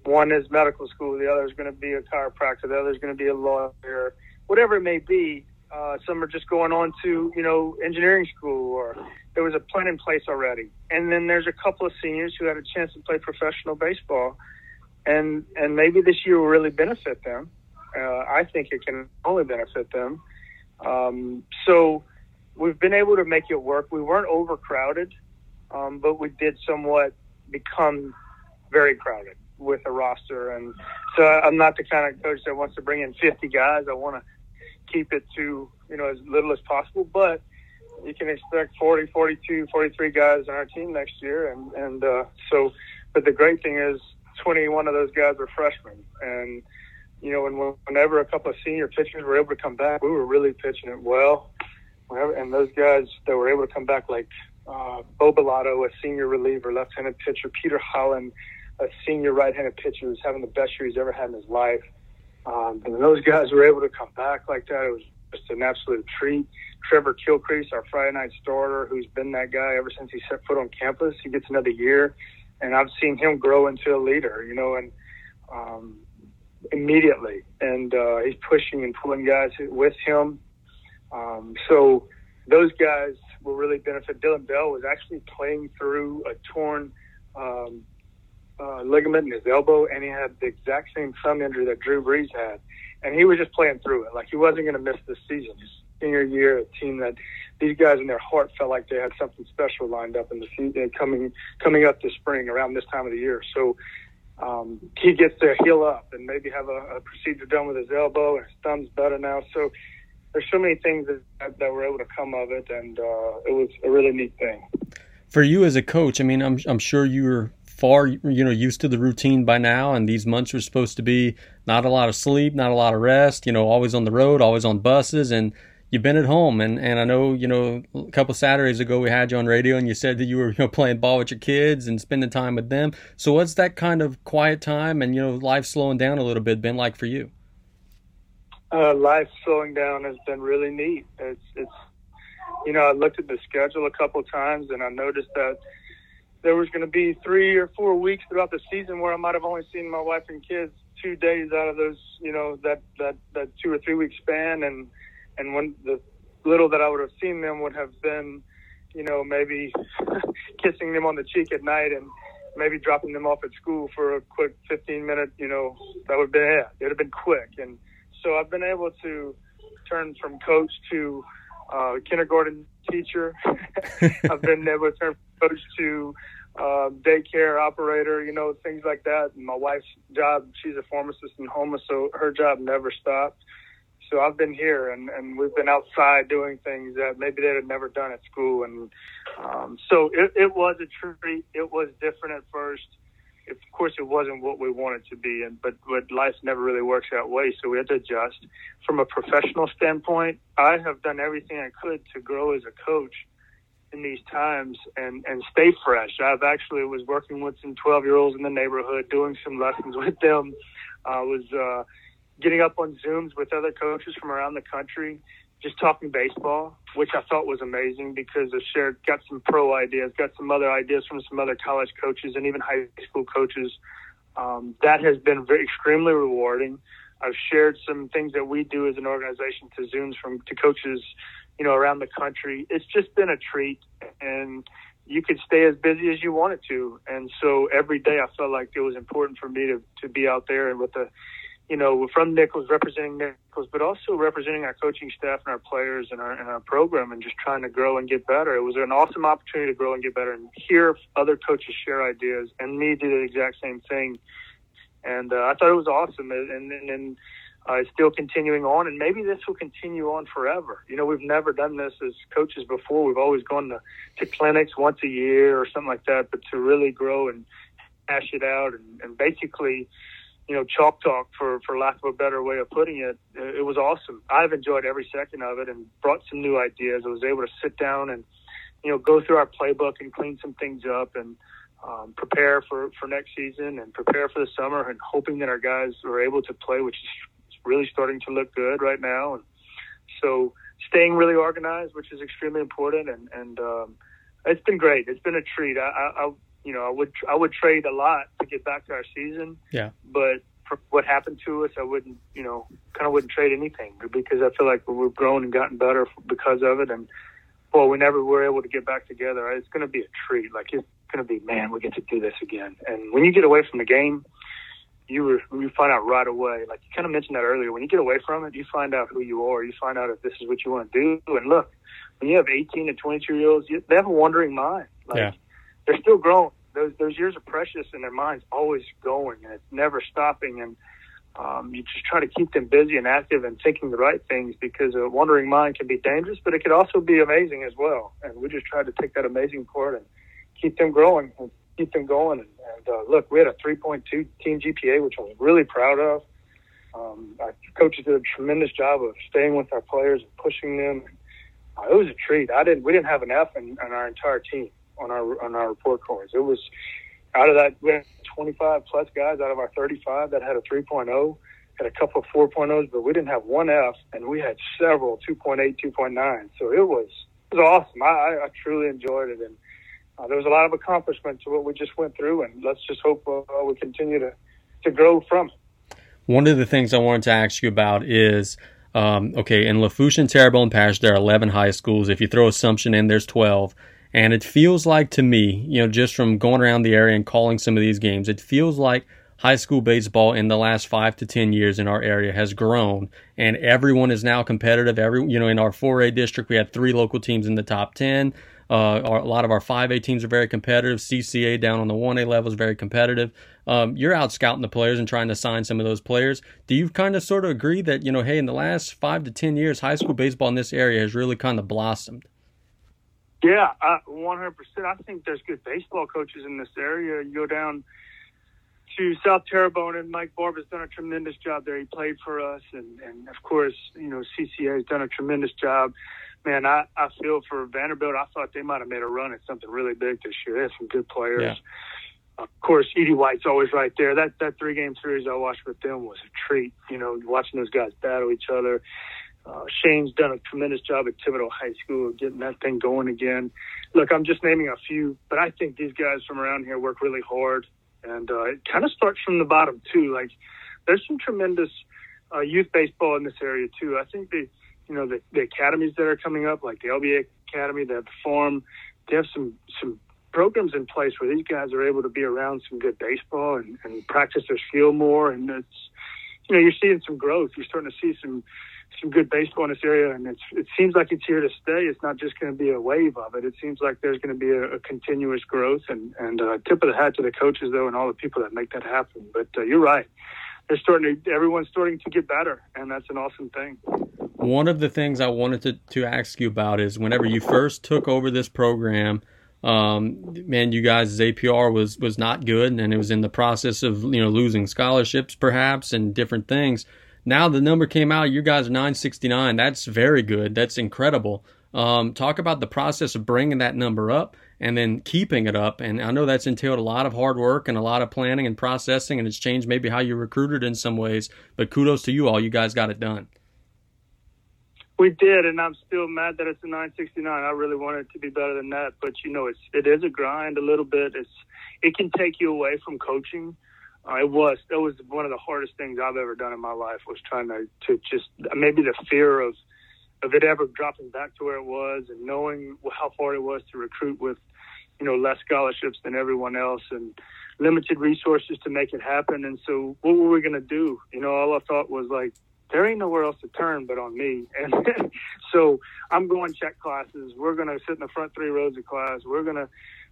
one is medical school, the other is going to be a chiropractor, the other is going to be a lawyer, whatever it may be. Uh, some are just going on to, you know, engineering school, or there was a plan in place already. And then there's a couple of seniors who had a chance to play professional baseball, and and maybe this year will really benefit them. Uh, I think it can only benefit them. Um, so we've been able to make it work. We weren't overcrowded, um, but we did somewhat become very crowded with a roster. And so I'm not the kind of coach that wants to bring in 50 guys. I want to keep it to, you know, as little as possible, but you can expect 40, 42, 43 guys on our team next year. And, and, uh, so, but the great thing is 21 of those guys are freshmen. And, you know, when, whenever a couple of senior pitchers were able to come back, we were really pitching it well. And those guys that were able to come back, like uh, Bo Bellato, a senior reliever, left-handed pitcher, Peter Holland, a senior right-handed pitcher who's having the best year he's ever had in his life. Um, and those guys were able to come back like that. It was just an absolute treat. Trevor Kilcrease, our Friday night starter, who's been that guy ever since he set foot on campus. He gets another year, and I've seen him grow into a leader. You know, and um, immediately, and uh, he's pushing and pulling guys with him. Um, so those guys will really benefit. Dylan Bell was actually playing through a torn um, uh, ligament in his elbow, and he had the exact same thumb injury that Drew Brees had, and he was just playing through it. Like he wasn't going to miss this season. His senior year, a team that these guys in their heart felt like they had something special lined up in the season coming coming up this spring around this time of the year. So um, he gets to heal up and maybe have a, a procedure done with his elbow, and his thumb's better now. So there's so many things that, that were able to come of it, and uh, it was a really neat thing. For you as a coach, I mean, I'm I'm sure you were far you know used to the routine by now and these months are supposed to be not a lot of sleep not a lot of rest you know always on the road always on buses and you've been at home. And and I know you know a couple Saturdays ago we had you on radio and you said that you were you know playing ball with your kids and spending time with them. So what's that kind of quiet time and you know life slowing down a little bit been like for you? Uh, life slowing down has been really neat. It's it's you know I looked at the schedule a couple times and I noticed that there was going to be three or four weeks throughout the season where I might have only seen my wife and kids two days out of those, you know, that that that two or three week span, and and when the little that I would have seen them would have been, you know, maybe kissing them on the cheek at night and maybe dropping them off at school for a quick 15 minute, you know, that would have been it. It would have been quick, and so I've been able to turn from coach to uh, kindergarten teacher. I've been able to turn coach to uh, daycare operator, you know, things like that. And my wife's job, she's a pharmacist in Houma, so her job never stopped. So I've been here and, and we've been outside doing things that maybe they had never done at school. And um, so it, it was a treat. It was different at first. Of course, it wasn't what we wanted to be, and but but life never really works that way. So we had to adjust. From a professional standpoint, I have done everything I could to grow as a coach in these times and and stay fresh. I've actually was working with some 12 year olds in the neighborhood, doing some lessons with them. I was uh, getting up on Zooms with other coaches from around the country, just talking baseball, which I thought was amazing because I shared got some pro ideas, got some other ideas from some other college coaches and even high school coaches. Um, that has been very extremely rewarding. I've shared some things that we do as an organization to Zooms from to coaches you know, around the country. It's just been a treat, and you could stay as busy as you wanted to. And so every day, I felt like it was important for me to to be out there and with the, you know, from Nicholls representing Nicholls, but also representing our coaching staff and our players and our and our program, and just trying to grow and get better. It was an awesome opportunity to grow and get better, and hear other coaches share ideas, and me do the exact same thing. And uh, I thought it was awesome, and and. and uh, is still continuing on, and maybe this will continue on forever. You know, we've never done this as coaches before. We've always gone to, to clinics once a year or something like that, but to really grow and hash it out and, and basically, you know, chalk talk for for lack of a better way of putting it, it was awesome. I've enjoyed every second of it and brought some new ideas. I was able to sit down and you know, go through our playbook and clean some things up and um, prepare for, for next season and prepare for the summer and hoping that our guys are able to play, which is really starting to look good right now. And so staying really organized, which is extremely important. And, and um, it's been great. It's been a treat. I, I, I, you know, I would, I would trade a lot to get back to our season. Yeah. But for what happened to us, I wouldn't, you know, kind of wouldn't trade anything because I feel like we've grown and gotten better because of it. And, well, we never were able to get back together. It's going to be a treat. Like it's going to be, man, we get to do this again. And when you get away from the game, you were, you find out right away. Like you kind of mentioned that earlier. When you get away from it, you find out who you are. You find out if this is what you want to do. And look, when you have 18 and 22 year olds, they have a wandering mind. Like yeah. they're still growing. Those those years are precious, and their mind's always going, and it's never stopping. And um, you just try to keep them busy and active and thinking the right things because a wandering mind can be dangerous, but it could also be amazing as well. And we just tried to take that amazing part and keep them growing and keep them going. And, and uh, look, we had a 3.2 team GPA, which I was really proud of. Um, our coaches did a tremendous job of staying with our players and pushing them. Uh, it was a treat. I didn't. We didn't have an F in, in our entire team on our on our report cards. It was out of that, we had 25 plus guys out of our 35 that had a 3.0, had a couple of 4.0s, but we didn't have one F, and we had several 2.8, 2.9. So it was it was awesome. I, I truly enjoyed it, and uh, there was a lot of accomplishment to what we just went through, and let's just hope uh, we continue to to grow from it. One of the things I wanted to ask you about is. Um, okay, in Lafourche and Terrebonne Parish, there are 11 high schools. If you throw Assumption in, there's 12. And it feels like to me, you know, just from going around the area and calling some of these games, it feels like high school baseball in the last five to ten years in our area has grown, and everyone is now competitive. Every you know, in our 4A district, we had three local teams in the top ten. Uh, our, a lot of our 5A teams are very competitive. CCA down on the 1A level is very competitive. Um, you're out scouting the players and trying to sign some of those players. Do you kind of sort of agree that, you know, hey, in the last five to 10 years, high school baseball in this area has really kind of blossomed? Yeah, one hundred percent. I think there's good baseball coaches in this area. You go down to South Terrebonne, and Mike Barb has done a tremendous job there. He played for us, and and of course, you know CCA has done a tremendous job. Man, I I feel for Vandebilt. I thought they might have made a run at something really big this year. They have some good players. Yeah. Of course, E.D. White's always right there. That that three game series I watched with them was a treat. You know, watching those guys battle each other. Uh, Shane's done a tremendous job at Thibodaux High School getting that thing going again. Look, I'm just naming a few, but I think these guys from around here work really hard, and uh, it kind of starts from the bottom too. Like, there's some tremendous uh, youth baseball in this area too. I think the, you know, the, the academies that are coming up, like the LBA Academy, the Farm, they have some some programs in place where these guys are able to be around some good baseball and, and practice their skill more, and it's, you know, you're seeing some growth. You're starting to see some some good baseball in this area, and it's, it seems like it's here to stay. It's not just going to be a wave of it. It seems like there's going to be a, a continuous growth. And and uh, tip of the hat to the coaches though, and all the people that make that happen. But uh, you're right. They're starting to. Everyone's starting to get better, and that's an awesome thing. One of the things I wanted to, to ask you about is whenever you first took over this program, um, man, you guys' APR was was not good, and it was in the process of you know losing scholarships perhaps and different things. Now the number came out. You guys are 969. That's very good. That's incredible. Um, talk about the process of bringing that number up and then keeping it up. And I know that's entailed a lot of hard work and a lot of planning and processing, and it's changed maybe how you recruited in some ways. But kudos to you all. You guys got it done. We did, and I'm still mad that it's a 969. I really wanted it to be better than that, but you know, it's it is a grind a little bit. It's it can take you away from coaching. Uh, it was that was one of the hardest things I've ever done in my life was trying to to just maybe the fear of of it ever dropping back to where it was and knowing how hard it was to recruit with you know less scholarships than everyone else and limited resources to make it happen and so what were we going to do you know all I thought was like there ain't nowhere else to turn but on me and so I'm going check classes we're going to sit in the front three rows of class we're going to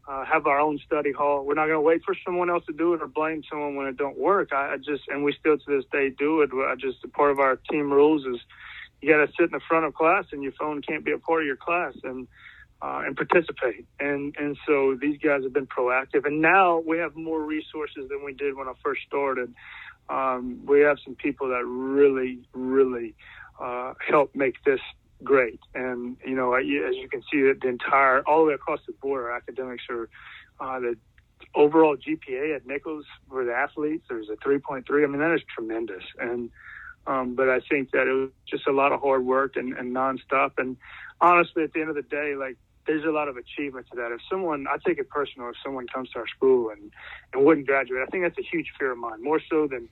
uh, have our own study hall. We're not going to wait for someone else to do it or blame someone when it don't work. I, I just and we still to this day do it. I just part of our team rules is you got to sit in the front of class and your phone can't be a part of your class and uh, and participate. And and so these guys have been proactive. And now we have more resources than we did when I first started. Um, we have some people that really really uh, help make this great. And you know, as you can see, the entire all the way across the board, our academics are uh, the overall GPA at Nicholls for the athletes. There's a 3.3. I mean, that is tremendous. And um, but I think that it was just a lot of hard work and, and nonstop. And honestly, at the end of the day, like there's a lot of achievement to that. If someone, I take it personal, if someone comes to our school and and wouldn't graduate, I think that's a huge fear of mine, more so than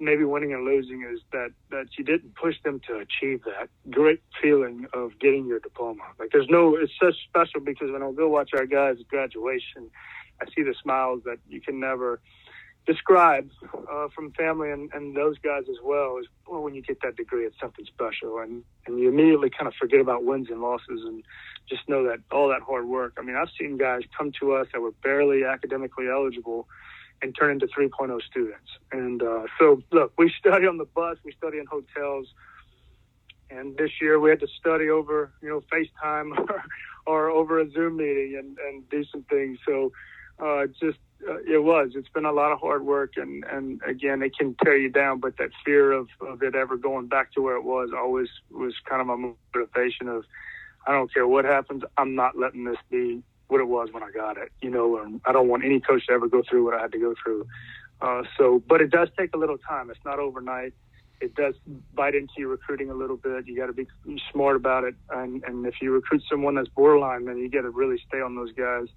maybe winning and losing is that that you didn't push them to achieve that great feeling of getting your diploma. Like there's no, it's such special because when I go watch our guys' graduation, I see the smiles that you can never describe uh, from family and, and those guys as well. Is well, when you get that degree, it's something special, and and you immediately kind of forget about wins and losses and just know that all that hard work. I mean, I've seen guys come to us that were barely academically eligible and turn into 3.0 students. And uh, so, look, we study on the bus, we study in hotels, and this year we had to study over, you know, FaceTime or, or over a Zoom meeting and, and do some things. So, uh, just uh, it was. It's been a lot of hard work, and and again, it can tear you down. But that fear of of it ever going back to where it was always was kind of a motivation of, I don't care what happens, I'm not letting this be what it was when I got it. You know, and I don't want any coach to ever go through what I had to go through. Uh, so, but it does take a little time. It's not overnight. It does bite into your recruiting a little bit. You got to be smart about it. And, and if you recruit someone that's borderline, then you got to really stay on those guys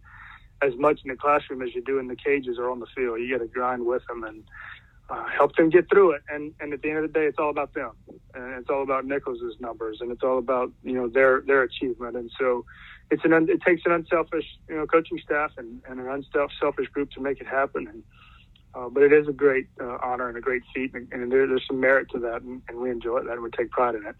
as much in the classroom as you do in the cages or on the field. You got to grind with them and uh, help them get through it. And and at the end of the day, it's all about them, and it's all about Nicholls' numbers, and it's all about you know their their achievement. And so it's an un, it takes an unselfish you know coaching staff and, and an unselfish group to make it happen. And uh, but it is a great uh, honor and a great feat, and, and there, there's some merit to that, and, and we enjoy that, and we take pride in it.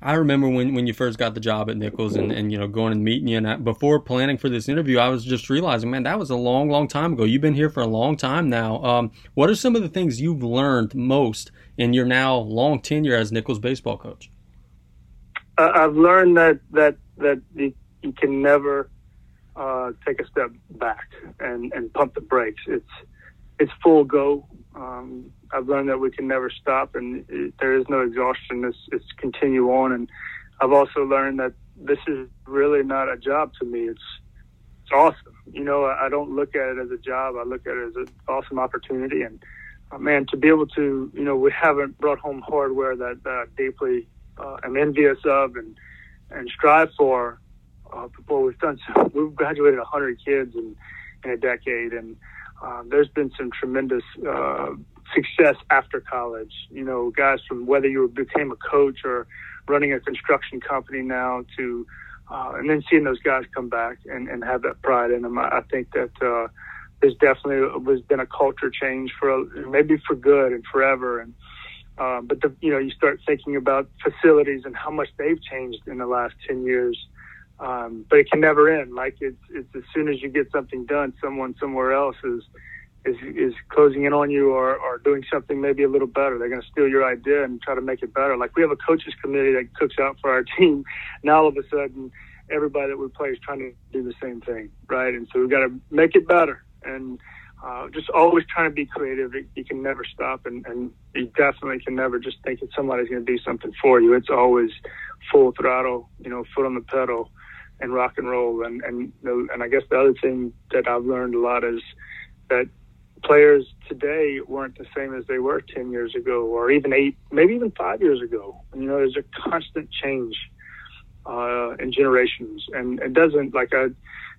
I remember when, when you first got the job at Nicholls and, and you know going and meeting you and I, before planning for this interview I was just realizing man that was a long long time ago. You've been here for a long time now. Um, what are some of the things you've learned most in your now long tenure as Nicholls baseball coach? Uh, I've learned that that that you, can never uh, take a step back and, and pump the brakes. It's it's full go. Um, I've learned that we can never stop, and it, there is no exhaustion. It's, it's continue on, and I've also learned that this is really not a job to me. It's it's awesome. You know, I don't look at it as a job. I look at it as an awesome opportunity, and uh, man, to be able to, you know, we haven't brought home hardware that uh, deeply uh, am envious of and and strive for. Uh, before we've done, so, we've graduated 100 kids in in a decade, and uh, there's been some tremendous uh, success after college. You know, guys from whether you became a coach or running a construction company now to, uh, and then seeing those guys come back and, and have that pride in them. I, I think that uh, there's definitely was been a culture change for maybe for good and forever. And uh, but the, you know, you start thinking about facilities and how much they've changed in the last ten years. Um, but it can never end. Like it's, it's as soon as you get something done, someone somewhere else is is is closing in on you or, or doing something maybe a little better. They're going to steal your idea and try to make it better. Like we have a coaches committee that cooks out for our team. Now all of a sudden, everybody that we play is trying to do the same thing, right? And so we've got to make it better and uh, just always trying to be creative. You can never stop, and, and you definitely can never just think that somebody's going to do something for you. It's always full throttle, you know, foot on the pedal, and rock and roll. And and and I guess the other thing that I've learned a lot is that players today weren't the same as they were 10 years ago or even eight, maybe even five years ago. You know, there's a constant change uh, in generations. And it doesn't, like, I,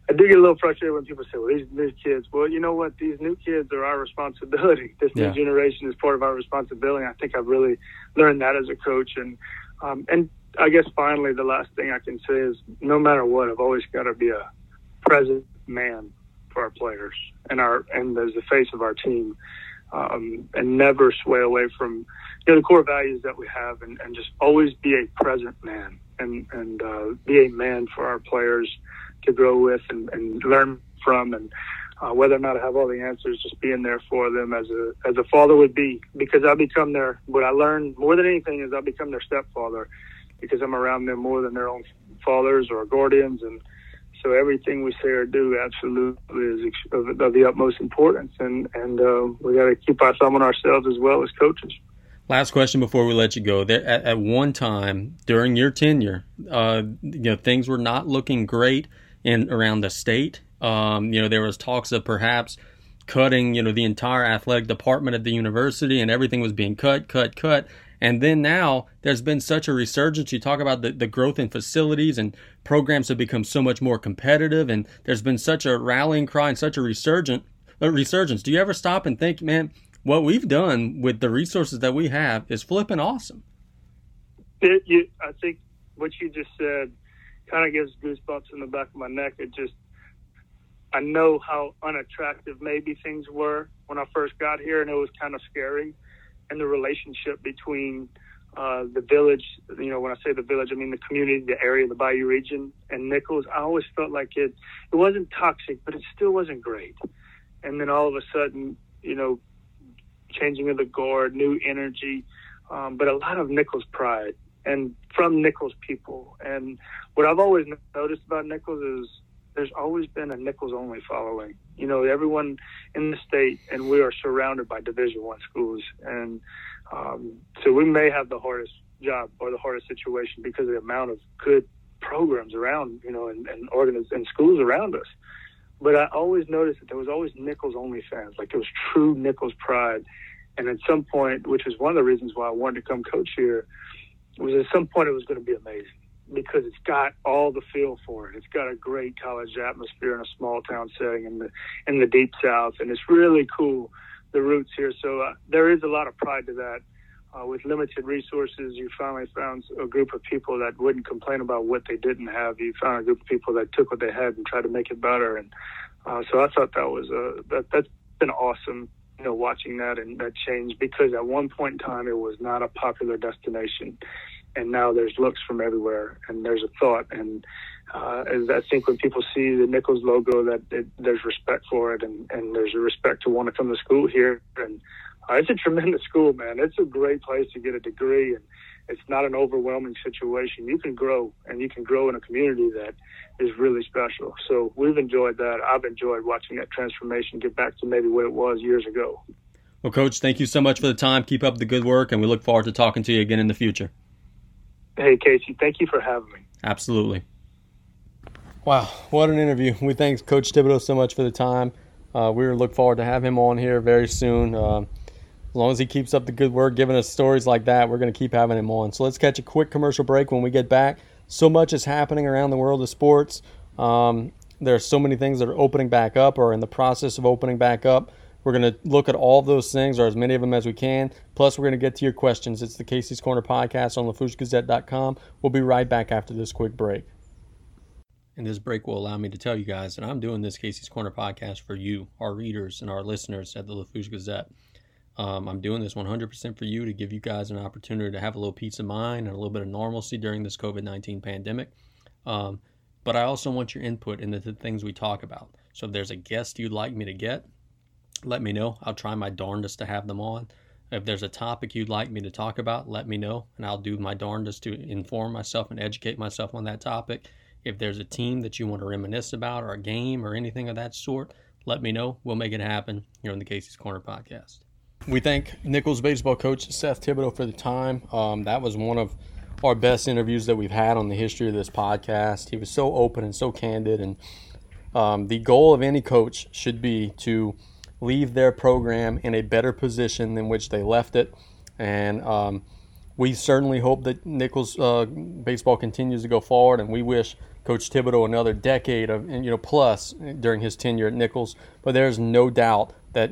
I do get a little frustrated when people say, well, these new kids, well, you know what? These new kids are our responsibility. This yeah. new generation is part of our responsibility. I think I've really learned that as a coach. And, um, and I guess finally, the last thing I can say is no matter what, I've always got to be a present man our players and our and as the face of our team, um, and never sway away from you know the core values that we have, and, and just always be a present man and and uh, be a man for our players to grow with and, and learn from, and uh, whether or not I have all the answers, just being there for them as a as a father would be, because I become their what I learned more than anything is I become their stepfather, because I'm around them more than their own fathers or guardians. And so everything we say or do absolutely is of, of the utmost importance, and and uh, we got to keep our thumb on ourselves as well as coaches. Last question before we let you go. There, at, at one time during your tenure, uh, you know, things were not looking great in around the state. Um, you know, there was talks of perhaps cutting, you know, the entire athletic department at the university, and everything was being cut, cut, cut. And then now there's been such a resurgence. You talk about the, the growth in facilities and programs have become so much more competitive, and there's been such a rallying cry and such a resurgent a resurgence. Do you ever stop and think, man? what we've done with the resources that we have is flipping awesome. It, you, I think what you just said kind of gives goosebumps in the back of my neck. It just, I know how unattractive maybe things were when I first got here, and it was kind of scary. And the relationship between uh, the village, you know, when I say the village, I mean the community, the area, the Bayou region, and Nicholls. I always felt like it, it wasn't toxic, but it still wasn't great. And then all of a sudden, you know, changing of the guard, new energy, um, but a lot of Nicholls pride and from Nicholls people. And what I've always noticed about Nicholls is there's always been a Nicholls only following. You know, everyone in the state, and we are surrounded by Division One schools, and um, so we may have the hardest job or the hardest situation because of the amount of good programs around, you know, and, and organiz- and schools around us. But I always noticed that there was always Nicholls only fans. Like it was true Nicholls pride. And at some point, which was one of the reasons why I wanted to come coach here, was at some point it was going to be amazing because it's got all the feel for it. It's got a great college atmosphere in a small town setting in the in the deep south, and it's really cool the roots here. So uh, there is a lot of pride to that. Uh, with limited resources, you finally found a group of people that wouldn't complain about what they didn't have. You found a group of people that took what they had and tried to make it better. And uh, so I thought that was a that that's been awesome. You know, watching that and that change because at one point in time it was not a popular destination, and now there's looks from everywhere and there's a thought and uh, I think when people see the Nicholls logo that it, there's respect for it and, and there's a respect to want to come to school here and uh, it's a tremendous school, man. It's a great place to get a degree, and it's not an overwhelming situation. You can grow, and you can grow in a community that is really special. So we've enjoyed that. I've enjoyed watching that transformation get back to maybe what it was years ago. Well, Coach, thank you so much for the time. Keep up the good work, and we look forward to talking to you again in the future. Hey, Casey, thank you for having me. Absolutely. Wow, what an interview. We thank Coach Thibodeaux so much for the time. Uh, we look forward to have him on here very soon. Uh, as long as he keeps up the good work, giving us stories like that, we're going to keep having him on. So let's catch a quick commercial break when we get back. So much is happening around the world of sports. Um, there are so many things that are opening back up or in the process of opening back up. We're going to look at all those things or as many of them as we can. Plus, we're going to get to your questions. It's the Casey's Corner podcast on LaFourcheGazette.com. We'll be right back after this quick break. And this break will allow me to tell you guys that I'm doing this Casey's Corner podcast for you, our readers, and our listeners at the Lafourche Gazette. Um, I'm doing this 100% for you to give you guys an opportunity to have a little peace of mind and a little bit of normalcy during this COVID 19 pandemic. Um, but I also want your input into the things we talk about. So if there's a guest you'd like me to get, let me know. I'll try my darndest to have them on. If there's a topic you'd like me to talk about, let me know, and I'll do my darndest to inform myself and educate myself on that topic. If there's a team that you want to reminisce about, or a game, or anything of that sort, let me know. We'll make it happen here on the Casey's Corner podcast. We thank Nicholls baseball coach Seth Thibodeaux for the time. Um, that was one of our best interviews that we've had on the history of this podcast. He was so open and so candid, and um, the goal of any coach should be to leave their program in a better position than which they left it. And um, we certainly hope that Nicholls uh, baseball continues to go forward, and we wish Coach Thibodeaux another decade of you know plus during his tenure at Nicholls. But there's no doubt that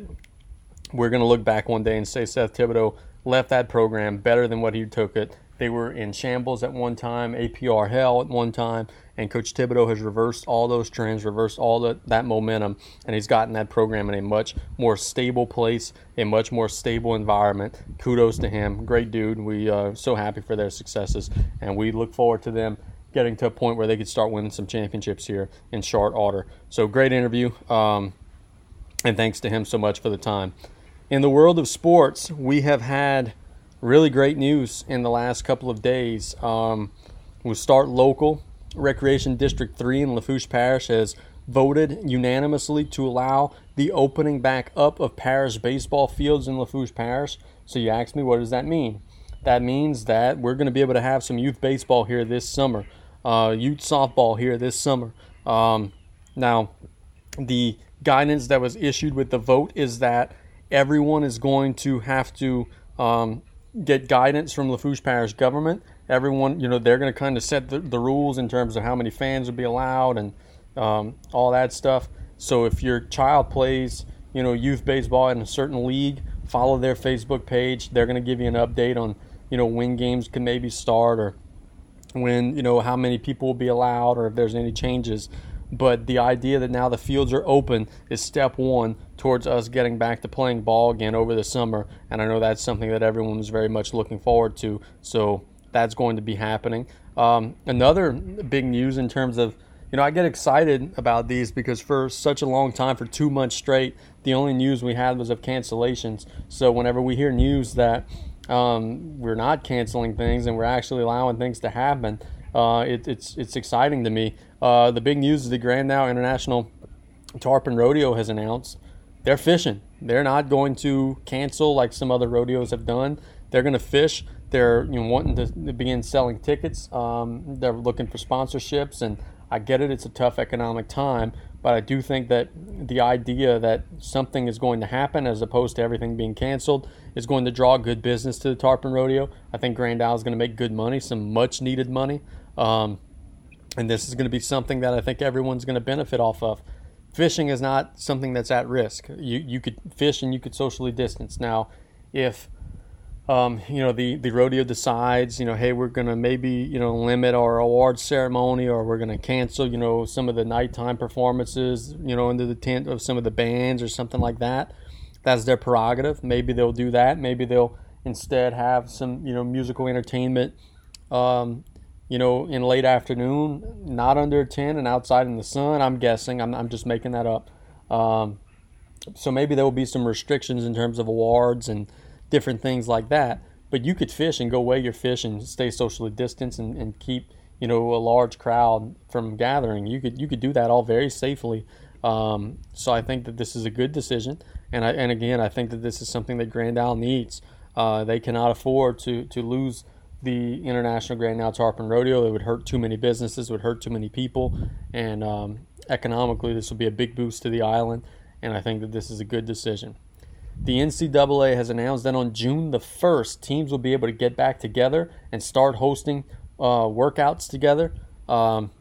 we're going to look back one day and say Seth Thibodeaux left that program better than what he took it. They were in shambles at one time, APR hell at one time, and Coach Thibodeaux has reversed all those trends, reversed all the, that momentum, and he's gotten that program in a much more stable place, a much more stable environment. Kudos to him. Great dude. We are uh, so happy for their successes, and we look forward to them getting to a point where they could start winning some championships here in short order. So great interview, um, and thanks to him so much for the time. In the world of sports, we have had really great news in the last couple of days. Um, we'll start local. Recreation District 3 in Lafourche Parish has voted unanimously to allow the opening back up of parish baseball fields in Lafourche Parish. So you ask me, what does that mean? That means that we're going to be able to have some youth baseball here this summer, uh, youth softball here this summer. Um, now, the guidance that was issued with the vote is that everyone is going to have to um, get guidance from Lafourche Parish government. Everyone, you know, they're going to kind of set the, the, rules in terms of how many fans will be allowed and um, all that stuff. So if your child plays, you know, youth baseball in a certain league, follow their Facebook page. They're going to give you an update on, you know, when games can maybe start or when, you know, how many people will be allowed or if there's any changes. But the idea that now the fields are open is step one towards us getting back to playing ball again over the summer. And I know that's something that everyone was very much looking forward to. So that's going to be happening. Um, another big news in terms of, you know, I get excited about these because for such a long time, for two months straight, the only news we had was of cancellations. So whenever we hear news that um, we're not canceling things and we're actually allowing things to happen, uh, it, it's it's exciting to me. Uh, the big news is the Grand Isle International Tarpon Rodeo has announced they're fishing. They're not going to cancel like some other rodeos have done. They're going to fish. They're you know, wanting to begin selling tickets. Um, they're looking for sponsorships, and I get it. It's a tough economic time, but I do think that the idea that something is going to happen as opposed to everything being canceled is going to draw good business to the Tarpon Rodeo. I think Grand Isle is going to make good money, some much needed money. Um, and this is going to be something that I think everyone's going to benefit off of. Fishing is not something that's at risk. You you could fish and you could socially distance. Now, if um, you know the the rodeo decides, you know, hey, we're going to maybe you know limit our award ceremony, or we're going to cancel, you know, some of the nighttime performances, you know, under the tent of some of the bands or something like that. That's their prerogative. Maybe they'll do that. Maybe they'll instead have some you know musical entertainment um, you know, in late afternoon, not under 10 and outside in the sun. I'm guessing. I'm, I'm just making that up. Um, so maybe there will be some restrictions in terms of awards and different things like that. But you could fish and go weigh your fish and stay socially distanced and, and keep, you know, a large crowd from gathering. You could you could do that all very safely. Um, so I think that this is a good decision. And I, and again, I think that this is something that Grand Isle needs. Uh, they cannot afford to to lose the International Grand Isle Tarpon Rodeo. It would hurt too many businesses, would hurt too many people, and um, economically, this would be a big boost to the island. And I think that this is a good decision. The NCAA has announced that on June the 1st, teams will be able to get back together and start hosting uh, workouts together. Um,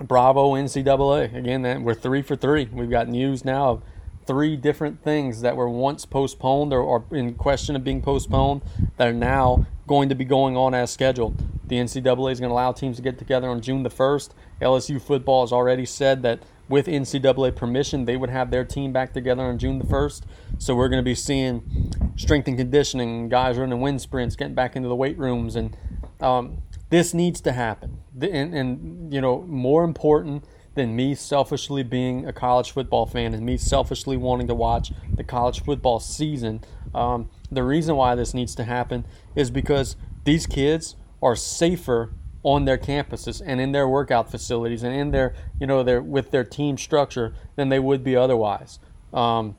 bravo, NCAA. Again, that, we're three for three. We've got news now of three different things that were once postponed or, or in question of being postponed that are now going to be going on as scheduled. The NCAA is going to allow teams to get together on June the 1st. LSU football has already said that with NCAA permission, they would have their team back together on June the 1st. So we're going to be seeing strength and conditioning, guys running wind sprints, getting back into the weight rooms. And um, this needs to happen. And, and, you know, more important than me selfishly being a college football fan and me selfishly wanting to watch the college football season. Um, the reason why this needs to happen is because these kids are safer on their campuses and in their workout facilities and in their you know their with their team structure than they would be otherwise. Um,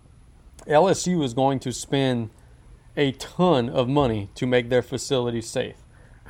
LSU is going to spend a ton of money to make their facilities safe.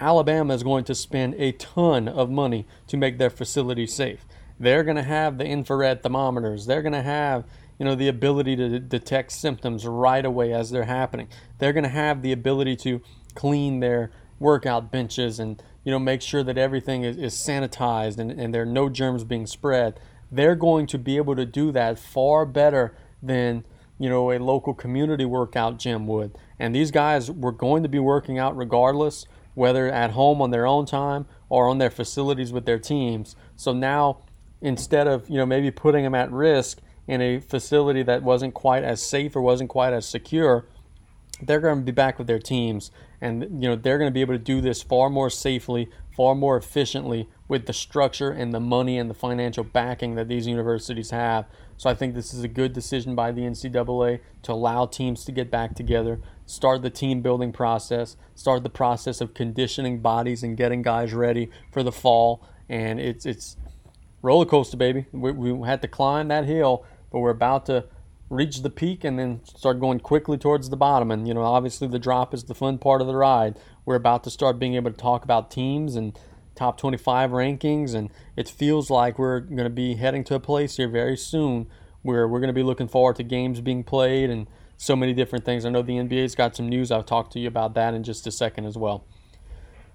Alabama is going to spend a ton of money to make their facilities safe. They're going to have the infrared thermometers. They're going to have you know the ability to detect symptoms right away as they're happening. They're going to have the ability to clean their workout benches and you know make sure that everything is, is sanitized and, and there are no germs being spread. They're going to be able to do that far better than you know a local community workout gym would. And these guys were going to be working out regardless, whether at home on their own time or on their facilities with their teams. So now instead of you know maybe putting them at risk in a facility that wasn't quite as safe or wasn't quite as secure, they're going to be back with their teams and you know they're going to be able to do this far more safely, far more efficiently with the structure and the money and the financial backing that these universities have. So I think this is a good decision by the NCAA to allow teams to get back together, start the team building process, start the process of conditioning bodies and getting guys ready for the fall. And it's it's roller coaster, baby. We, we had to climb that hill, but we're about to reach the peak and then start going quickly towards the bottom. And, you know, obviously the drop is the fun part of the ride. We're about to start being able to talk about teams and top 25 rankings. And it feels like we're going to be heading to a place here very soon where we're going to be looking forward to games being played and so many different things. I know the NBA's got some news. I'll talk to you about that in just a second as well.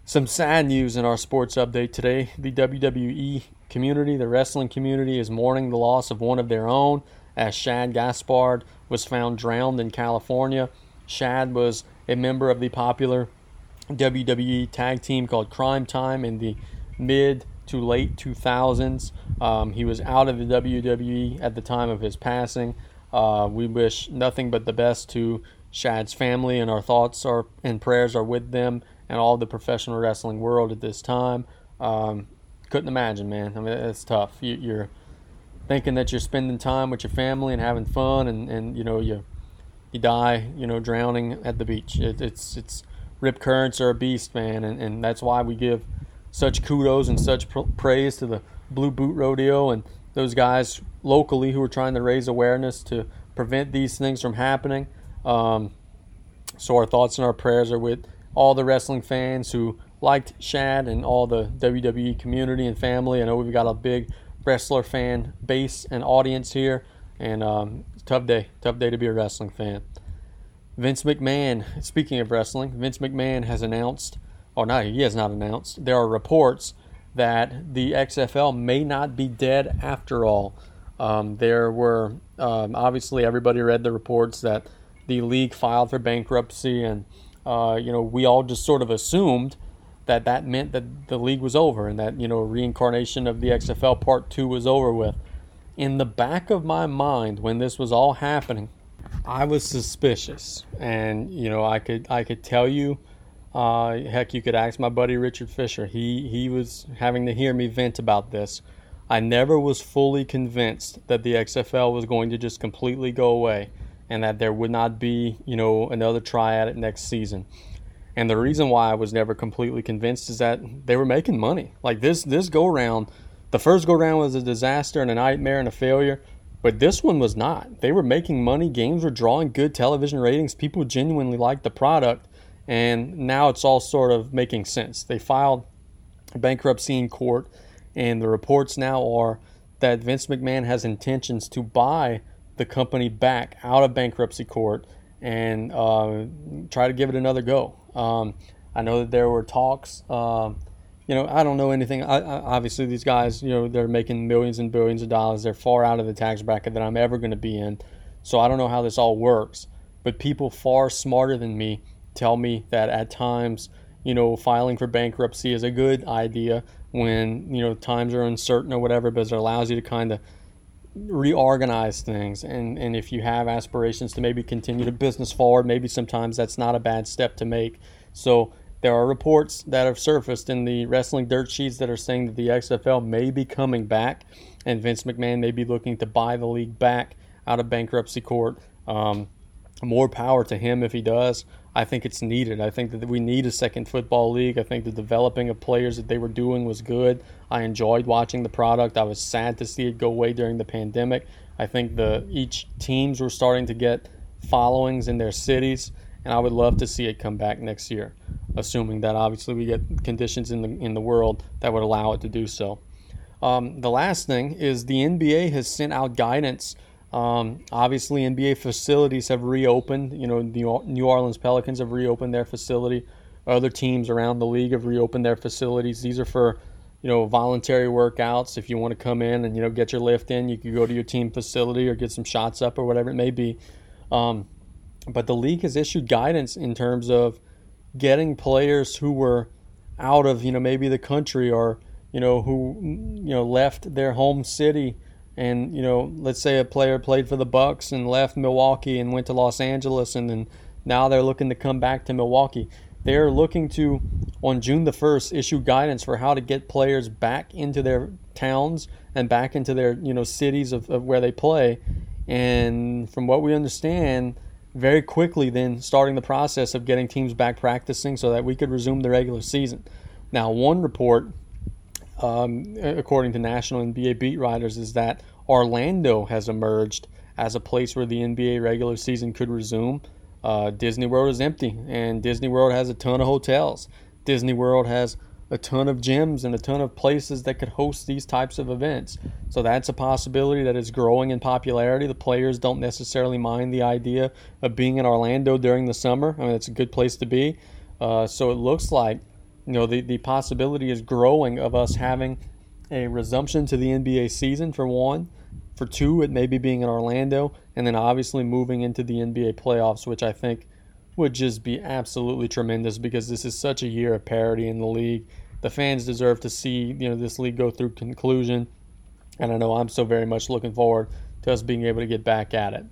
Some sad news in our sports update today. The WWE community, the wrestling community, is mourning the loss of one of their own as Shad Gaspard was found drowned in California. Shad was a member of the popular WWE tag team called Cryme Tyme in the mid to late 2000s. Um, he was out of the WWE at the time of his passing. Uh, we wish nothing but the best to Shad's family, and our thoughts are and prayers are with them and all the professional wrestling world at this time. Um, couldn't imagine, man. I mean, it's tough. You, you're thinking that you're spending time with your family and having fun, and, and you know you you die, you know, drowning at the beach. It, it's it's rip currents are a beast, man, and, and that's why we give such kudos and such praise to the Blue Boot Rodeo and those guys locally who are trying to raise awareness to prevent these things from happening. Um, so our thoughts and our prayers are with all the wrestling fans who liked Shad and all the WWE community and family. I know we've got a big wrestler fan base and audience here, and um, tough day, tough day to be a wrestling fan. Vince McMahon, speaking of wrestling, Vince McMahon has announced, or no, he has not announced, there are reports that the XFL may not be dead after all. Um, there were, um, obviously, everybody read the reports that the league filed for bankruptcy, and, uh, you know, we all just sort of assumed that that meant that the league was over and that you know reincarnation of the XFL Part Two was over with. In the back of my mind, when this was all happening, I was suspicious, and you know I could I could tell you, uh, heck, you could ask my buddy Richard Fisher. He he was having to hear me vent about this. I never was fully convinced that the XFL was going to just completely go away, and that there would not be you know another try at it next season. And the reason why I was never completely convinced is that they were making money. Like this this go round, the first go round was a disaster and a nightmare and a failure, but this one was not. They were making money, games were drawing good television ratings, people genuinely liked the product, and now it's all sort of making sense. They filed bankruptcy in court, and the reports now are that Vince McMahon has intentions to buy the company back out of bankruptcy court and uh, try to give it another go. Um, I know that there were talks. Um, you know, I don't know anything. I, I, obviously, these guys, you know, they're making millions and billions of dollars. They're far out of the tax bracket that I'm ever going to be in. So I don't know how this all works. But people far smarter than me tell me that at times, you know, filing for bankruptcy is a good idea when, you know, times are uncertain or whatever, because it allows you to kind of reorganize things. And and if you have aspirations to maybe continue the business forward maybe sometimes that's not a bad step to make. So there are reports that have surfaced in the wrestling dirt sheets that are saying that the XFL may be coming back and Vince McMahon may be looking to buy the league back out of bankruptcy court. Um, more power to him if he does I think it's needed. I think that we need a second football league. I think the developing of players that they were doing was good. I enjoyed watching the product. I was sad to see it go away during the pandemic. I think the each teams were starting to get followings in their cities, and I would love to see it come back next year, assuming that obviously we get conditions in the in the world that would allow it to do so. Um, the last thing is the NBA has sent out guidance um, obviously, NBA facilities have reopened. You know, the New Orleans Pelicans have reopened their facility. Other teams around the league have reopened their facilities. These are for, you know, voluntary workouts. If you want to come in and you know get your lift in, you can go to your team facility or get some shots up or whatever it may be. Um, but the league has issued guidance in terms of getting players who were out of you know maybe the country or you know who you know left their home city and you know let's say a player played for the bucks and left milwaukee and went to los angeles and then now they're looking to come back to milwaukee. They're looking to on june the 1st issue guidance for how to get players back into their towns and back into their you know cities of, of where they play. And from what we understand very quickly then starting the process of getting teams back practicing so that we could resume the regular season. Now one report um, according to national NBA beat writers, is that Orlando has emerged as a place where the NBA regular season could resume. Uh, Disney World is empty, and Disney World has a ton of hotels. Disney World has a ton of gyms and a ton of places that could host these types of events. So that's a possibility that is growing in popularity. The players don't necessarily mind the idea of being in Orlando during the summer. I mean, it's a good place to be. Uh, so it looks like, you know, the, the possibility is growing of us having a resumption to the NBA season for one. For two, it may be being in Orlando, and then obviously moving into the NBA playoffs, which I think would just be absolutely tremendous because this is such a year of parity in the league. The fans deserve to see you know this league go through conclusion, and I know I'm so very much looking forward to us being able to get back at it.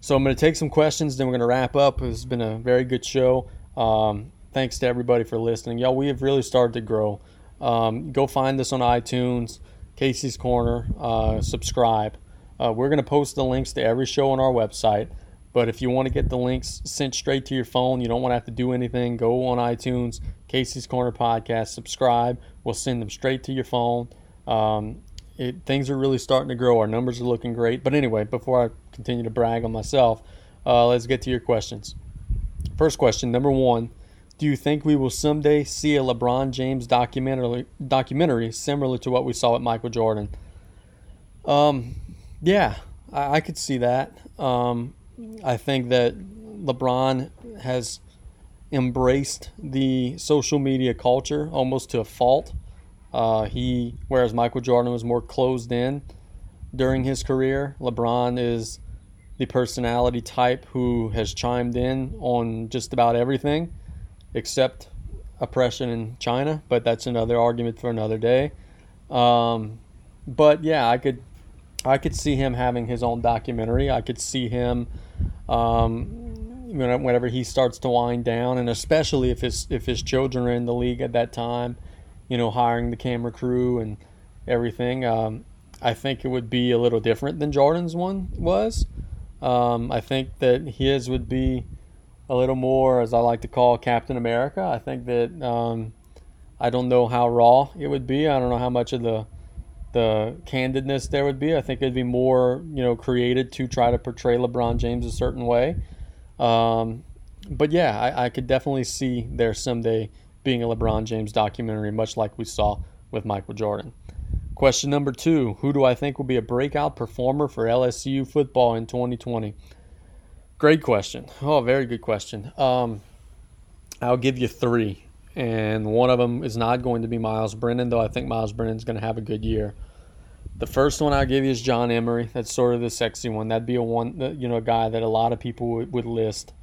So I'm going to take some questions, then we're going to wrap up. It's been a very good show. Um, thanks to everybody for listening, y'all. We have really started to grow. Um, go find us on iTunes, Casey's Corner. Uh, subscribe. Uh, we're going to post the links to every show on our website. But if you want to get the links sent straight to your phone, you don't want to have to do anything, go on iTunes, Casey's Corner Podcast, subscribe. We'll send them straight to your phone. Um, it, things are really starting to grow. Our numbers are looking great. But anyway, before I continue to brag on myself, uh, let's get to your questions. First question, number one Do you think we will someday see a LeBron James documentary, documentary similar to what we saw with Michael Jordan? Um, yeah, I, I could see that. Um, I think that LeBron has embraced the social media culture almost to a fault. Uh, he, whereas Michael Jordan was more closed in during his career, LeBron is the personality type who has chimed in on just about everything except oppression in China, but that's another argument for another day. Um, but yeah, I could I could see him having his own documentary. I could see him um, whenever he starts to wind down, and especially if his if his children are in the league at that time, you know, hiring the camera crew and everything. Um, I think it would be a little different than Jordan's one was. Um, I think that his would be a little more, as I like to call Captain America. I think that um, I don't know how raw it would be. I don't know how much of the the candidness there would be. I think it'd be more, you know, created to try to portray LeBron James a certain way. Um, but yeah, I, I, could definitely see there someday being a LeBron James documentary, much like we saw with Michael Jordan. Question number two Who do I think will be a breakout performer for LSU football in 2020? Great question. Oh, very good question. Um, I'll give you three and one of them is not going to be Myles Brennan, though I think Myles Brennan's going to have a good year. The first one I'll give you is John Emery. That's sort of the sexy one. That'd be a one, that you know, a guy that a lot of people would, would list.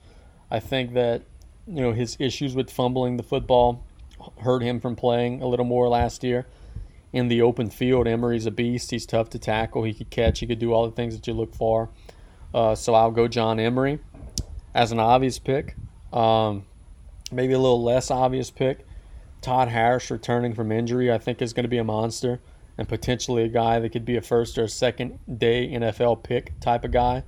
I think that you know his issues with fumbling the football hurt him from playing a little more last year. In the open field, Emery's a beast. He's tough to tackle. He could catch. He could do all the things that you look for. Uh, so I'll go John Emery as an obvious pick. Um, maybe a little less obvious pick. Todd Harris returning from injury, I think, is going to be a monster and potentially a guy that could be a first or a second day NFL pick type of guy.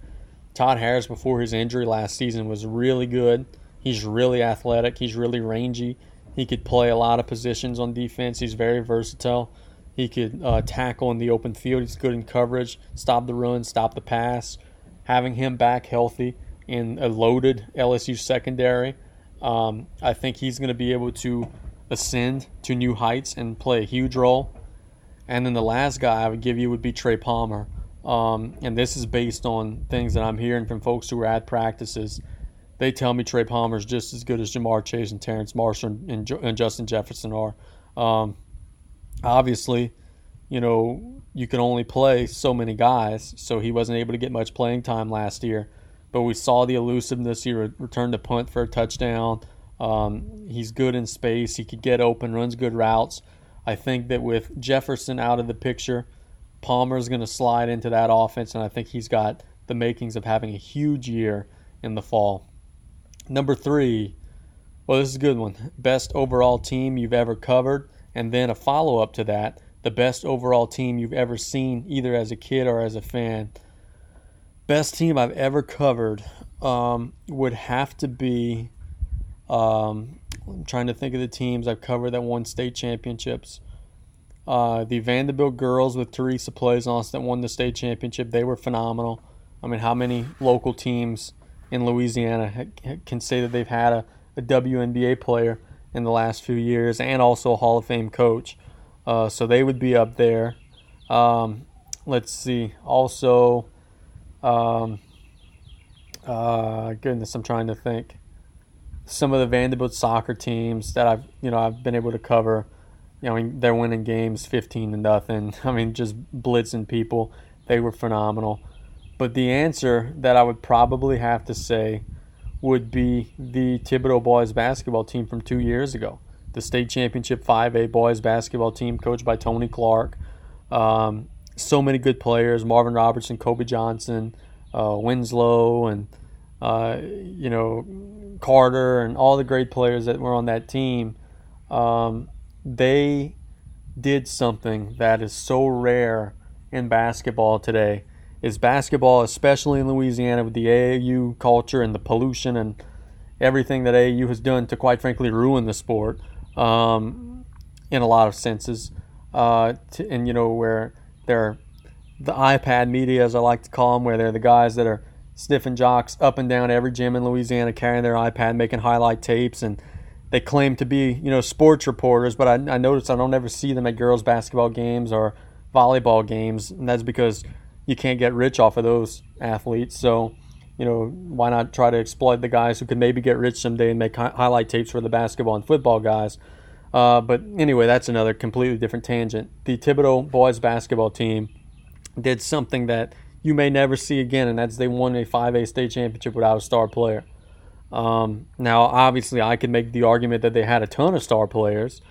Todd Harris, before his injury last season, was really good. He's really athletic. He's really rangy. He could play a lot of positions on defense. He's very versatile. He could uh, tackle in the open field. He's good in coverage, stop the run, stop the pass. Having him back healthy in a loaded LSU secondary um, I think he's going to be able to ascend to new heights and play a huge role. And then the last guy I would give you would be Trey Palmer. Um, and this is based on things that I'm hearing from folks who are at practices. They tell me Trey Palmer is just as good as Ja'Marr Chase and Terrace Marshall and, and Justin Jefferson are. Um, obviously, you know, you can only play so many guys, so he wasn't able to get much playing time last year but we saw the elusiveness. He re- returned a punt for a touchdown. Um, he's good in space. He could get open, runs good routes. I think that with Jefferson out of the picture, Palmer's going to slide into that offense, and I think he's got the makings of having a huge year in the fall. Number three, well, this is a good one. Best overall team you've ever covered, and then a follow up to that, the best overall team you've ever seen, either as a kid or as a fan best team I've ever covered um, would have to be. Um, I'm trying to think of the teams I've covered that won state championships. Uh, the Vandebilt girls with Teresa Plaisance that won the state championship, they were phenomenal. I mean, how many local teams in Louisiana can say that they've had a, a WNBA player in the last few years and also a Hall of Fame coach? Uh, so they would be up there. Um, let's see. Also, um, uh, goodness, I'm trying to think. Some of the Vandebilt soccer teams that I've you know I've been able to cover. You know, they're winning games 15 to nothing. I mean, just blitzing people. They were phenomenal. But the answer that I would probably have to say would be the Thibodaux boys basketball team from two years ago, the state championship 5A boys basketball team coached by Tony Clark. Um, so many good players: Marvin Robertson, Kobe Johnson, uh, Winslow, and uh, you know Carter, and all the great players that were on that team. Um, they did something that is so rare in basketball today. Is basketball, especially in Louisiana, with the AAU culture and the pollution and everything that AAU has done to, quite frankly, ruin the sport um, in a lot of senses. Uh, to, and you know where they're the iPad media, as I like to call them, where they're the guys that are sniffing jocks up and down every gym in Louisiana, carrying their iPad, making highlight tapes, and they claim to be, you know, sports reporters. But I, I notice I don't ever see them at girls' basketball games or volleyball games, and that's because you can't get rich off of those athletes. So, you know, why not try to exploit the guys who could maybe get rich someday and make hi- highlight tapes for the basketball and football guys? Uh, but anyway, that's another completely different tangent. The Thibodaux boys basketball team did something that you may never see again, and that's they won a 5A state championship without a star player. Um, now, obviously, I could make the argument that they had a ton of star players,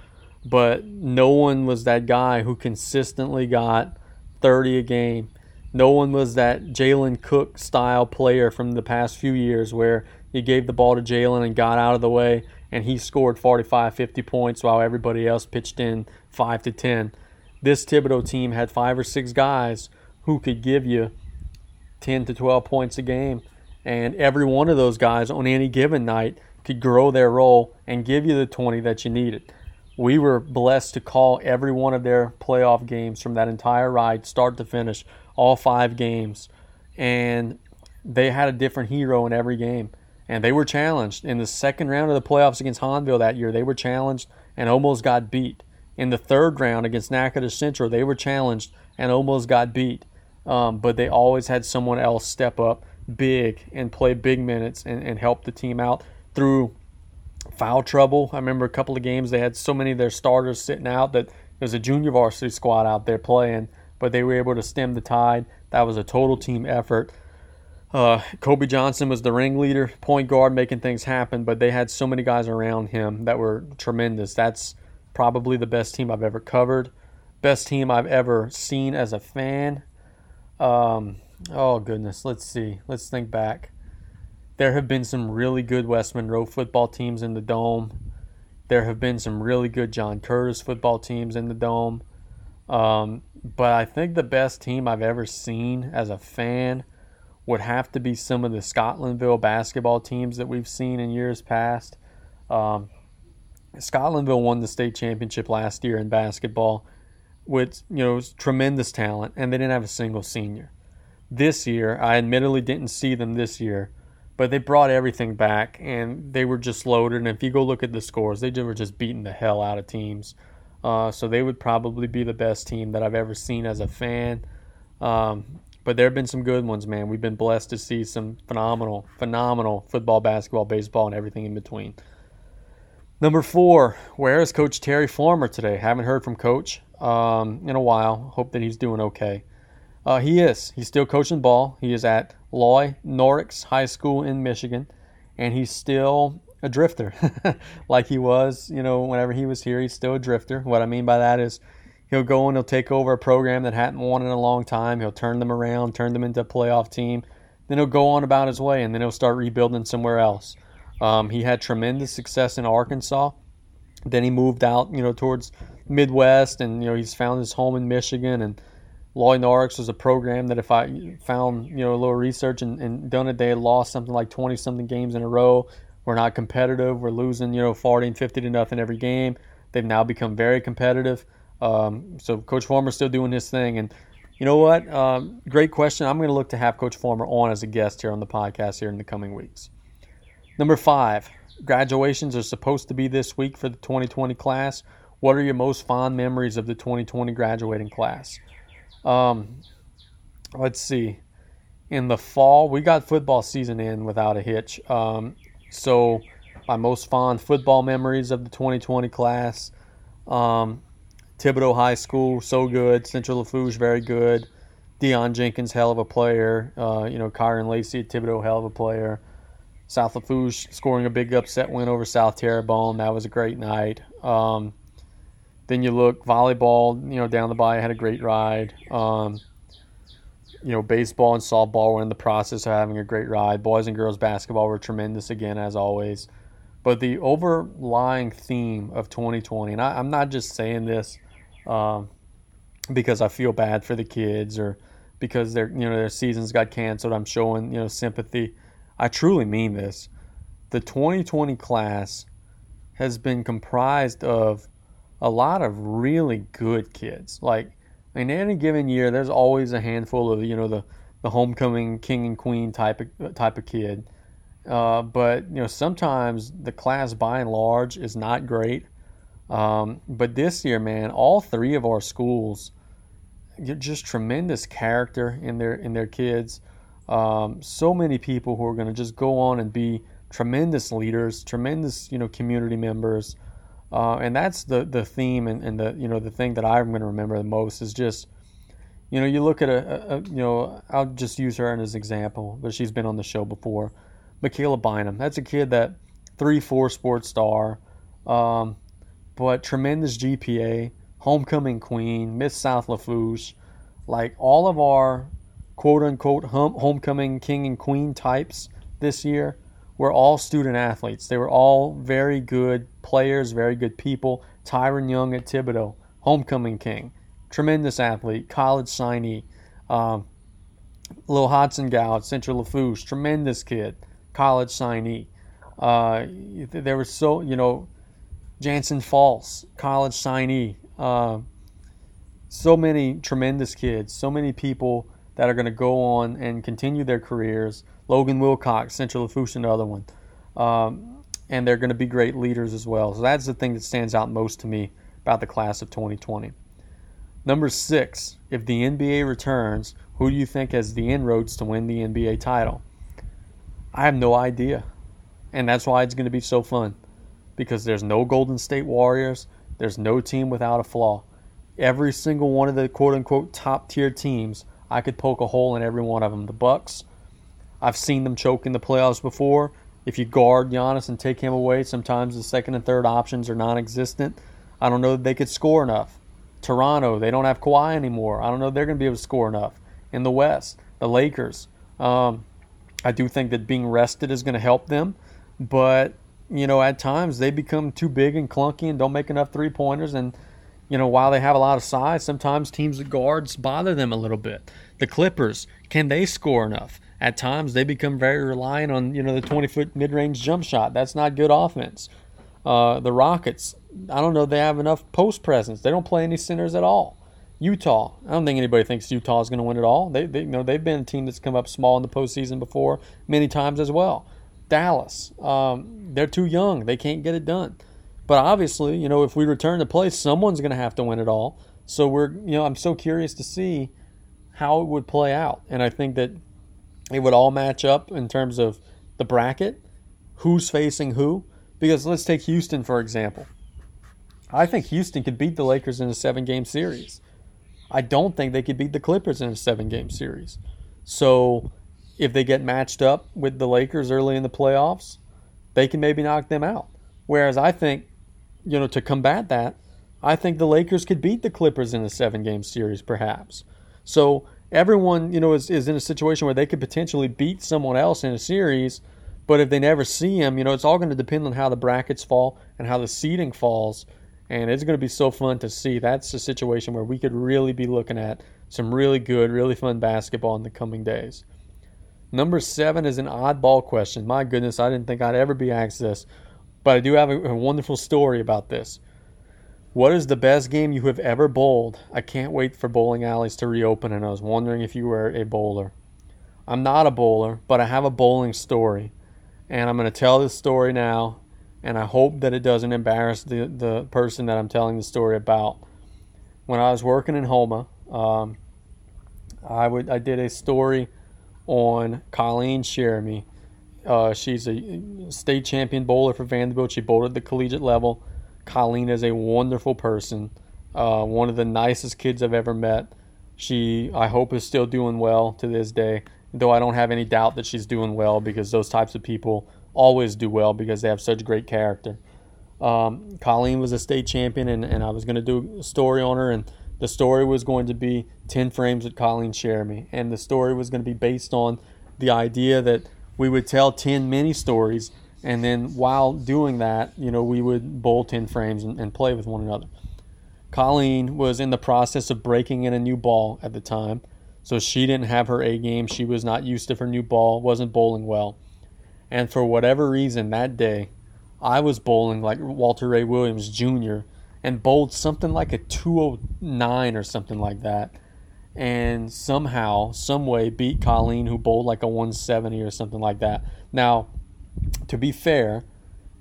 but no one was that guy who consistently got 30 a game. No one was that Jalen Cook style player from the past few years where you gave the ball to Jalen and got out of the way and he scored 45, 50 points while everybody else pitched in 5 to 10. This Thibodaux team had five or six guys who could give you 10 to 12 points a game. And every one of those guys on any given night could grow their role and give you the 20 that you needed. We were blessed to call every one of their playoff games from that entire ride, start to finish, all five games. And they had a different hero in every game and they were challenged in the second round of the playoffs against Hahnville that year. They were challenged and almost got beat. In the third round against Natchitoches Central, they were challenged and almost got beat. Um, but they always had someone else step up big and play big minutes and, and help the team out through foul trouble. I remember a couple of games they had so many of their starters sitting out that there was a junior varsity squad out there playing, but they were able to stem the tide. That was a total team effort. Uh, Kobe Johnson was the ringleader, point guard, making things happen, but they had so many guys around him that were tremendous. That's probably the best team I've ever covered, best team I've ever seen as a fan. Um, oh, goodness. Let's see. Let's think back. There have been some really good West Monroe football teams in the Dome. There have been some really good John Curtis football teams in the Dome. Um, but I think the best team I've ever seen as a fan would have to be some of the Scotlandville basketball teams that we've seen in years past. Um, Scotlandville won the state championship last year in basketball with you know tremendous talent, and they didn't have a single senior. This year, I admittedly didn't see them this year, but they brought everything back, and they were just loaded. And if you go look at the scores, they were just beating the hell out of teams. Uh, so they would probably be the best team that I've ever seen as a fan. Um, but there have been some good ones, man. We've been blessed to see some phenomenal, phenomenal football, basketball, baseball, and everything in between. Number four, where is Coach Terry Farmer today? Haven't heard from Coach um, in a while. Hope that he's doing okay. Uh, he is. He's still coaching ball. He is at Loy Norrix High School in Michigan, and he's still a drifter, like he was. You know, whenever he was here, he's still a drifter. What I mean by that is he'll go and he'll take over a program that hadn't won in a long time. He'll turn them around, turn them into a playoff team. Then he'll go on about his way, and then he'll start rebuilding somewhere else. Um, he had tremendous success in Arkansas. Then he moved out, you know, towards Midwest, and you know he's found his home in Michigan. And Loy Norrix was a program that if I found, you know, a little research and, and done it, they had lost something like 20 something games in a row. We're not competitive. We're losing, you know, 40 and 50 to nothing every game. They've now become very competitive. Um, so Coach Farmer's still doing his thing, and you know what? Um, great question. I'm going to look to have Coach Farmer on as a guest here on the podcast here in the coming weeks. Number five, graduations are supposed to be this week for the 2020 class. What are your most fond memories of the 2020 graduating class? Um, let's see. In the fall, we got football season in without a hitch. Um, so, my most fond football memories of the 2020 class. Um, Thibodaux High School, so good. Central Lafourche, very good. Deion Jenkins, hell of a player. Uh, you know, Kyron Lacey at Thibodaux, hell of a player. South Lafourche scoring a big upset win over South Terrebonne. That was a great night. Um, then you look volleyball. You know, down the bay had a great ride. Um, you know, baseball and softball were in the process of having a great ride. Boys and girls basketball were tremendous again, as always. But the overlying theme of 2020, and I, am not just saying this um, because I feel bad for the kids or because their you know their seasons got canceled. I'm showing you know sympathy. I truly mean this. The 2020 class has been comprised of a lot of really good kids. Like in any given year, there's always a handful of you know the the homecoming king and queen type of type of kid. Uh, but you know sometimes the class by and large is not great. Um, but this year, man, all three of our schools get just tremendous character in their in their kids. Um, so many people who are going to just go on and be tremendous leaders, tremendous you know community members. Uh, and that's the the theme and, and the you know the thing that I'm going to remember the most is just you know you look at a, a, you know I'll just use her as an example, but she's been on the show before. Michaela Bynum, that's a kid that three four sports star, um, but tremendous GPA, homecoming queen, Miss South Lafourche, like all of our quote unquote home, homecoming king and queen types this year were all student athletes. They were all very good players, very good people. Tyron Young at Thibodaux, homecoming king, tremendous athlete, college signee. Um, Lil Hodson Gow at Central Lafourche, tremendous kid, college signee. Uh, there was so, you know, Jansen Falls, college signee. Uh, so many tremendous kids, so many people that are going to go on and continue their careers. Logan Wilcox, Central Lafourche, another one. Um, and they're going to be great leaders as well. So that's the thing that stands out most to me about the class of 2020. Number six, if the NBA returns, who do you think has the inroads to win the NBA title? I have no idea. And that's why it's going to be so fun. Because there's no Golden State Warriors, there's no team without a flaw. Every single one of the quote unquote top tier teams I could poke a hole in every one of them. The Bucks, I've seen them choke in the playoffs before. If you guard Giannis and take him away, sometimes the second and third options are non-existent. I don't know that they could score enough. Toronto, they don't have Kawhi anymore. I don't know they're going to be able to score enough. In the West, the Lakers, um, I do think that being rested is going to help them, but you know at times they become too big and clunky and don't make enough three pointers and you know, while they have a lot of size, sometimes teams guards bother them a little bit. The Clippers, can they score enough? At times, they become very reliant on, you know, the 20 foot mid range jump shot. That's not good offense. Uh, the Rockets, I don't know, they have enough post presence. They don't play any centers at all. Utah, I don't think anybody thinks Utah is going to win it all. They, they, you know, they've been a team that's come up small in the postseason before many times as well. Dallas, um, they're too young. They can't get it done. But obviously, you know, if we return to play, someone's going to have to win it all. So we're, you know, I'm so curious to see how it would play out. And I think that it would all match up in terms of the bracket, who's facing who. Because let's take Houston, for example. I think Houston could beat the Lakers in a seven game series. I don't think they could beat the Clippers in a seven game series. So if they get matched up with the Lakers early in the playoffs, they can maybe knock them out. Whereas I think you know, to combat that, I think the Lakers could beat the Clippers in a seven game series, perhaps. So everyone, you know, is, is in a situation where they could potentially beat someone else in a series, but if they never see them, you know, it's all going to depend on how the brackets fall and how the seeding falls. And it's going to be so fun to see. That's a situation where we could really be looking at some really good, really fun basketball in the coming days. Number seven is an oddball question. My goodness, I didn't think I'd ever be asked this. But I do have a, a wonderful story about this. What is the best game you have ever bowled? I can't wait for bowling alleys to reopen, and I was wondering if you were a bowler. I'm not a bowler, but I have a bowling story, and I'm going to tell this story now, and I hope that it doesn't embarrass the, the person that I'm telling the story about. When I was working in Houma, um, I would I did a story on Colleen Sheremy. Uh, she's a state champion bowler for Vandebilt. She bowled at the collegiate level Colleen is a wonderful person, uh, one of the nicest kids I've ever met. She, I hope, is still doing well to this day, though I don't have any doubt that she's doing well because those types of people always do well because they have such great character. Um, Colleen was a state champion, and, and I was going to do a story on her, and the story was going to be 10 frames with Colleen Sheremy. And the story was going to be based on the idea that we would tell 10 mini stories and then while doing that, you know, we would bowl 10 frames and, and play with one another. Colleen was in the process of breaking in a new ball at the time, so she didn't have her A game. She was not used to her new ball, wasn't bowling well. And for whatever reason that day, I was bowling like Walter Ray Williams Jr. and bowled something like a 209 or something like that. And somehow, some way beat Colleen who bowled like a 170 or something like that. Now, to be fair,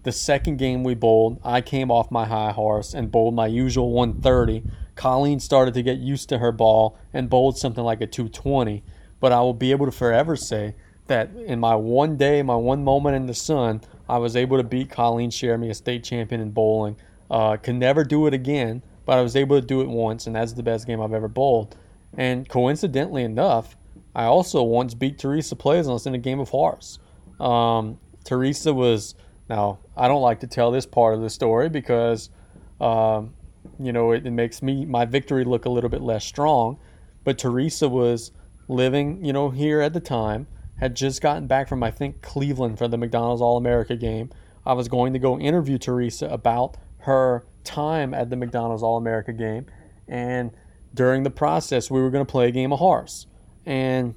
the second game we bowled, I came off my high horse and bowled my usual 130. Colleen started to get used to her ball and bowled something like a 220. But I will be able to forever say that in my one day, my one moment in the sun, I was able to beat Colleen Sheremy, a state champion in bowling. Uh, can never do it again, but I was able to do it once, and that's the best game I've ever bowled. And coincidentally enough, I also once beat Teresa Plaisance in a game of horse. Um, Teresa was now I don't like to tell this part of the story because um, you know it, it, makes me my victory look a little bit less strong. But Teresa was living you know here at the time had just gotten back from I think Cleveland for the McDonald's All America game. I was going to go interview Teresa about her time at the McDonald's All America game, and during the process we were going to play a game of horse, and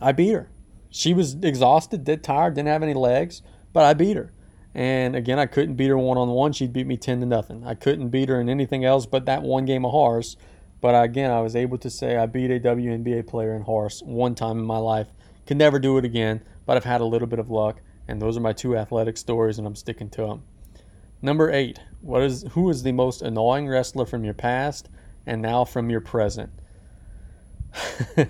I beat her she was exhausted, dead tired, didn't have any legs, but I beat her. And again, I couldn't beat her one on one. She'd beat me 10 to nothing. I couldn't beat her in anything else but that one game of horse. But again, I was able to say I beat a WNBA player in horse one time in my life. Can never do it again, but I've had a little bit of luck. And those are my two athletic stories, and I'm sticking to them. Number eight, what is who is the most annoying wrestler from your past and now from your present?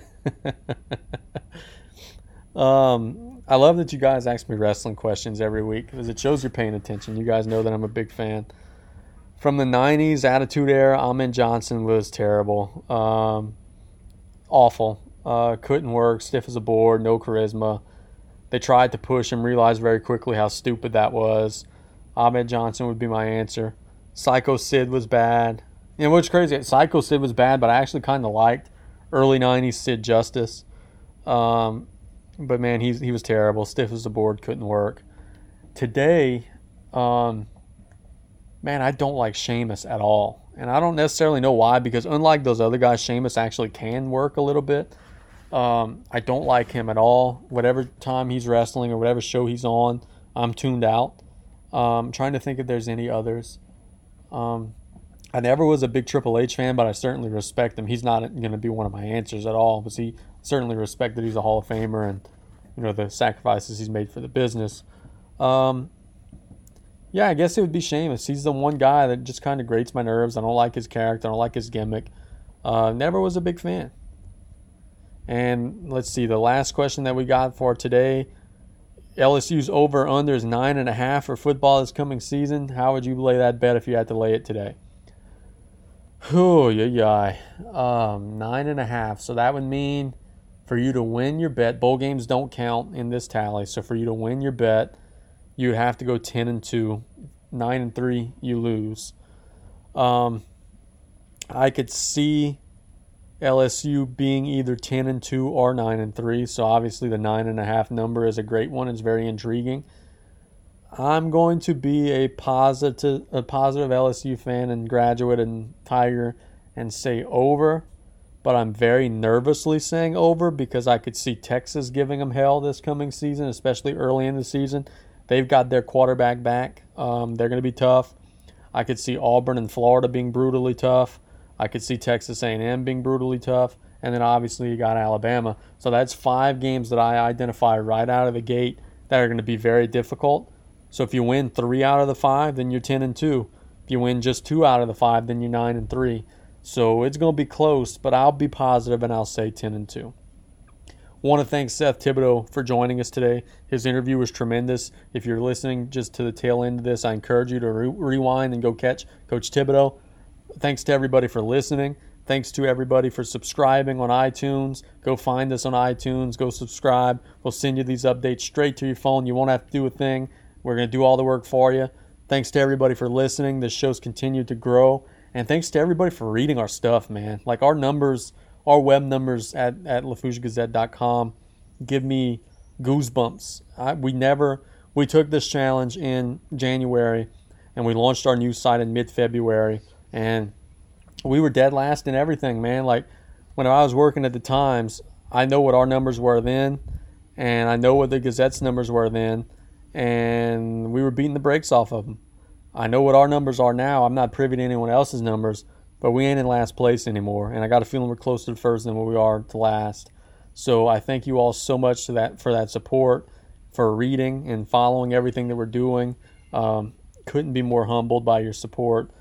Um, I love that you guys ask me wrestling questions every week because it shows you're paying attention. You guys know that I'm a big fan. From the 90s Attitude Era, Ahmed Johnson was terrible. Um, awful. Uh, couldn't work, stiff as a board, no charisma. They tried to push him, realized very quickly how stupid that was. Ahmed Johnson would be my answer. Psycho Sid was bad. You know what's crazy? Psycho Sid was bad, but I actually kind of liked early 90s Sid Justice. Um, but man, he's he was terrible. Stiff as a board, couldn't work. Today, um, man, I don't like Sheamus at all, and I don't necessarily know why. Because unlike those other guys, Sheamus actually can work a little bit. Um, I don't like him at all. Whatever time he's wrestling or whatever show he's on, I'm tuned out. Um, trying to think if there's any others. Um, I never was a big Triple H fan, but I certainly respect him. He's not going to be one of my answers at all. But he certainly respect that he's a Hall of Famer and you know the sacrifices he's made for the business. Um, yeah, I guess it would be Sheamus. He's the one guy that just kind of grates my nerves. I don't like his character. I don't like his gimmick. Uh, never was a big fan. And let's see, the last question that we got for today LSU's over under is nine and a half for football this coming season. How would you lay that bet if you had to lay it today? Oh, yeah, yeah. Um, nine and a half. So that would mean for you to win your bet, bowl games don't count in this tally. So for you to win your bet, you have to go 10 and 2. 9 and 3, you lose. Um, I could see LSU being either 10 and 2 or 9 and 3. So obviously the 9.5 number is a great one. It's very intriguing. I'm going to be a positive a positive LSU fan and graduate and Tiger and say over, but I'm very nervously saying over because I could see Texas giving them hell this coming season, especially early in the season. They've got their quarterback back. Um, they're going to be tough. I could see Auburn and Florida being brutally tough. I could see Texas A&M being brutally tough, and then obviously you got Alabama. So that's five games that I identify right out of the gate that are going to be very difficult. So if you win three out of the five, then you're ten and two. If you win just two out of the five, then you're nine and three. So it's going to be close, but I'll be positive and I'll say ten and two. Want to thank Seth Thibodeaux for joining us today. His interview was tremendous. If you're listening just to the tail end of this, I encourage you to re- rewind and go catch Coach Thibodeaux. Thanks to everybody for listening. Thanks to everybody for subscribing on iTunes. Go find us on iTunes. Go subscribe. We'll send you these updates straight to your phone. You won't have to do a thing. We're going to do all the work for you. Thanks to everybody for listening. The show's continued to grow. And thanks to everybody for reading our stuff, man. Like our numbers, our web numbers at, at lafourchegazette.com give me goosebumps. I, we never, we took this challenge in January and we launched our new site in mid February. And we were dead last in everything, man. Like when I was working at the Times, I know what our numbers were then, and I know what the Gazette's numbers were then, and we were beating the brakes off of them. I know what our numbers are now. I'm not privy to anyone else's numbers, but we ain't in last place anymore, and I got a feeling we're closer to first than we are to last. So I thank you all so much to that for that support, for reading and following everything that we're doing. Um, couldn't be more humbled by your support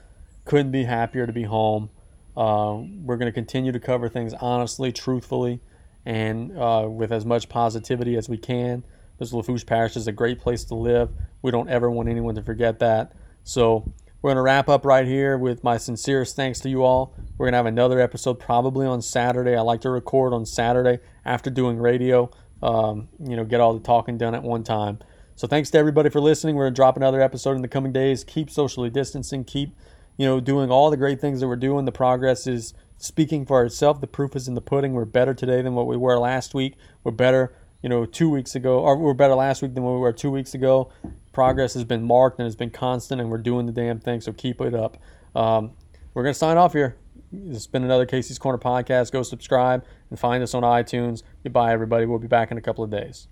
couldn't be happier to be home. Uh, we're going to continue to cover things honestly, truthfully, and uh, with as much positivity as we can. This Lafourche Parish is a great place to live. We don't ever want anyone to forget that. So we're going to wrap up right here with my sincerest thanks to you all. We're going to have another episode probably on Saturday. I like to record on Saturday after doing radio. Um, you know, get all the talking done at one time. So thanks to everybody for listening. We're going to drop another episode in the coming days. Keep socially distancing. Keep you know, doing all the great things that we're doing. The progress is speaking for itself. The proof is in the pudding. We're better today than what we were last week. We're better, you know, two weeks ago, or we're better last week than what we were two weeks ago. Progress has been marked and has been constant, and we're doing the damn thing. So keep it up. Um, we're gonna sign off here. It's been another Casey's Corner podcast. Go subscribe and find us on iTunes. Goodbye, everybody. We'll be back in a couple of days.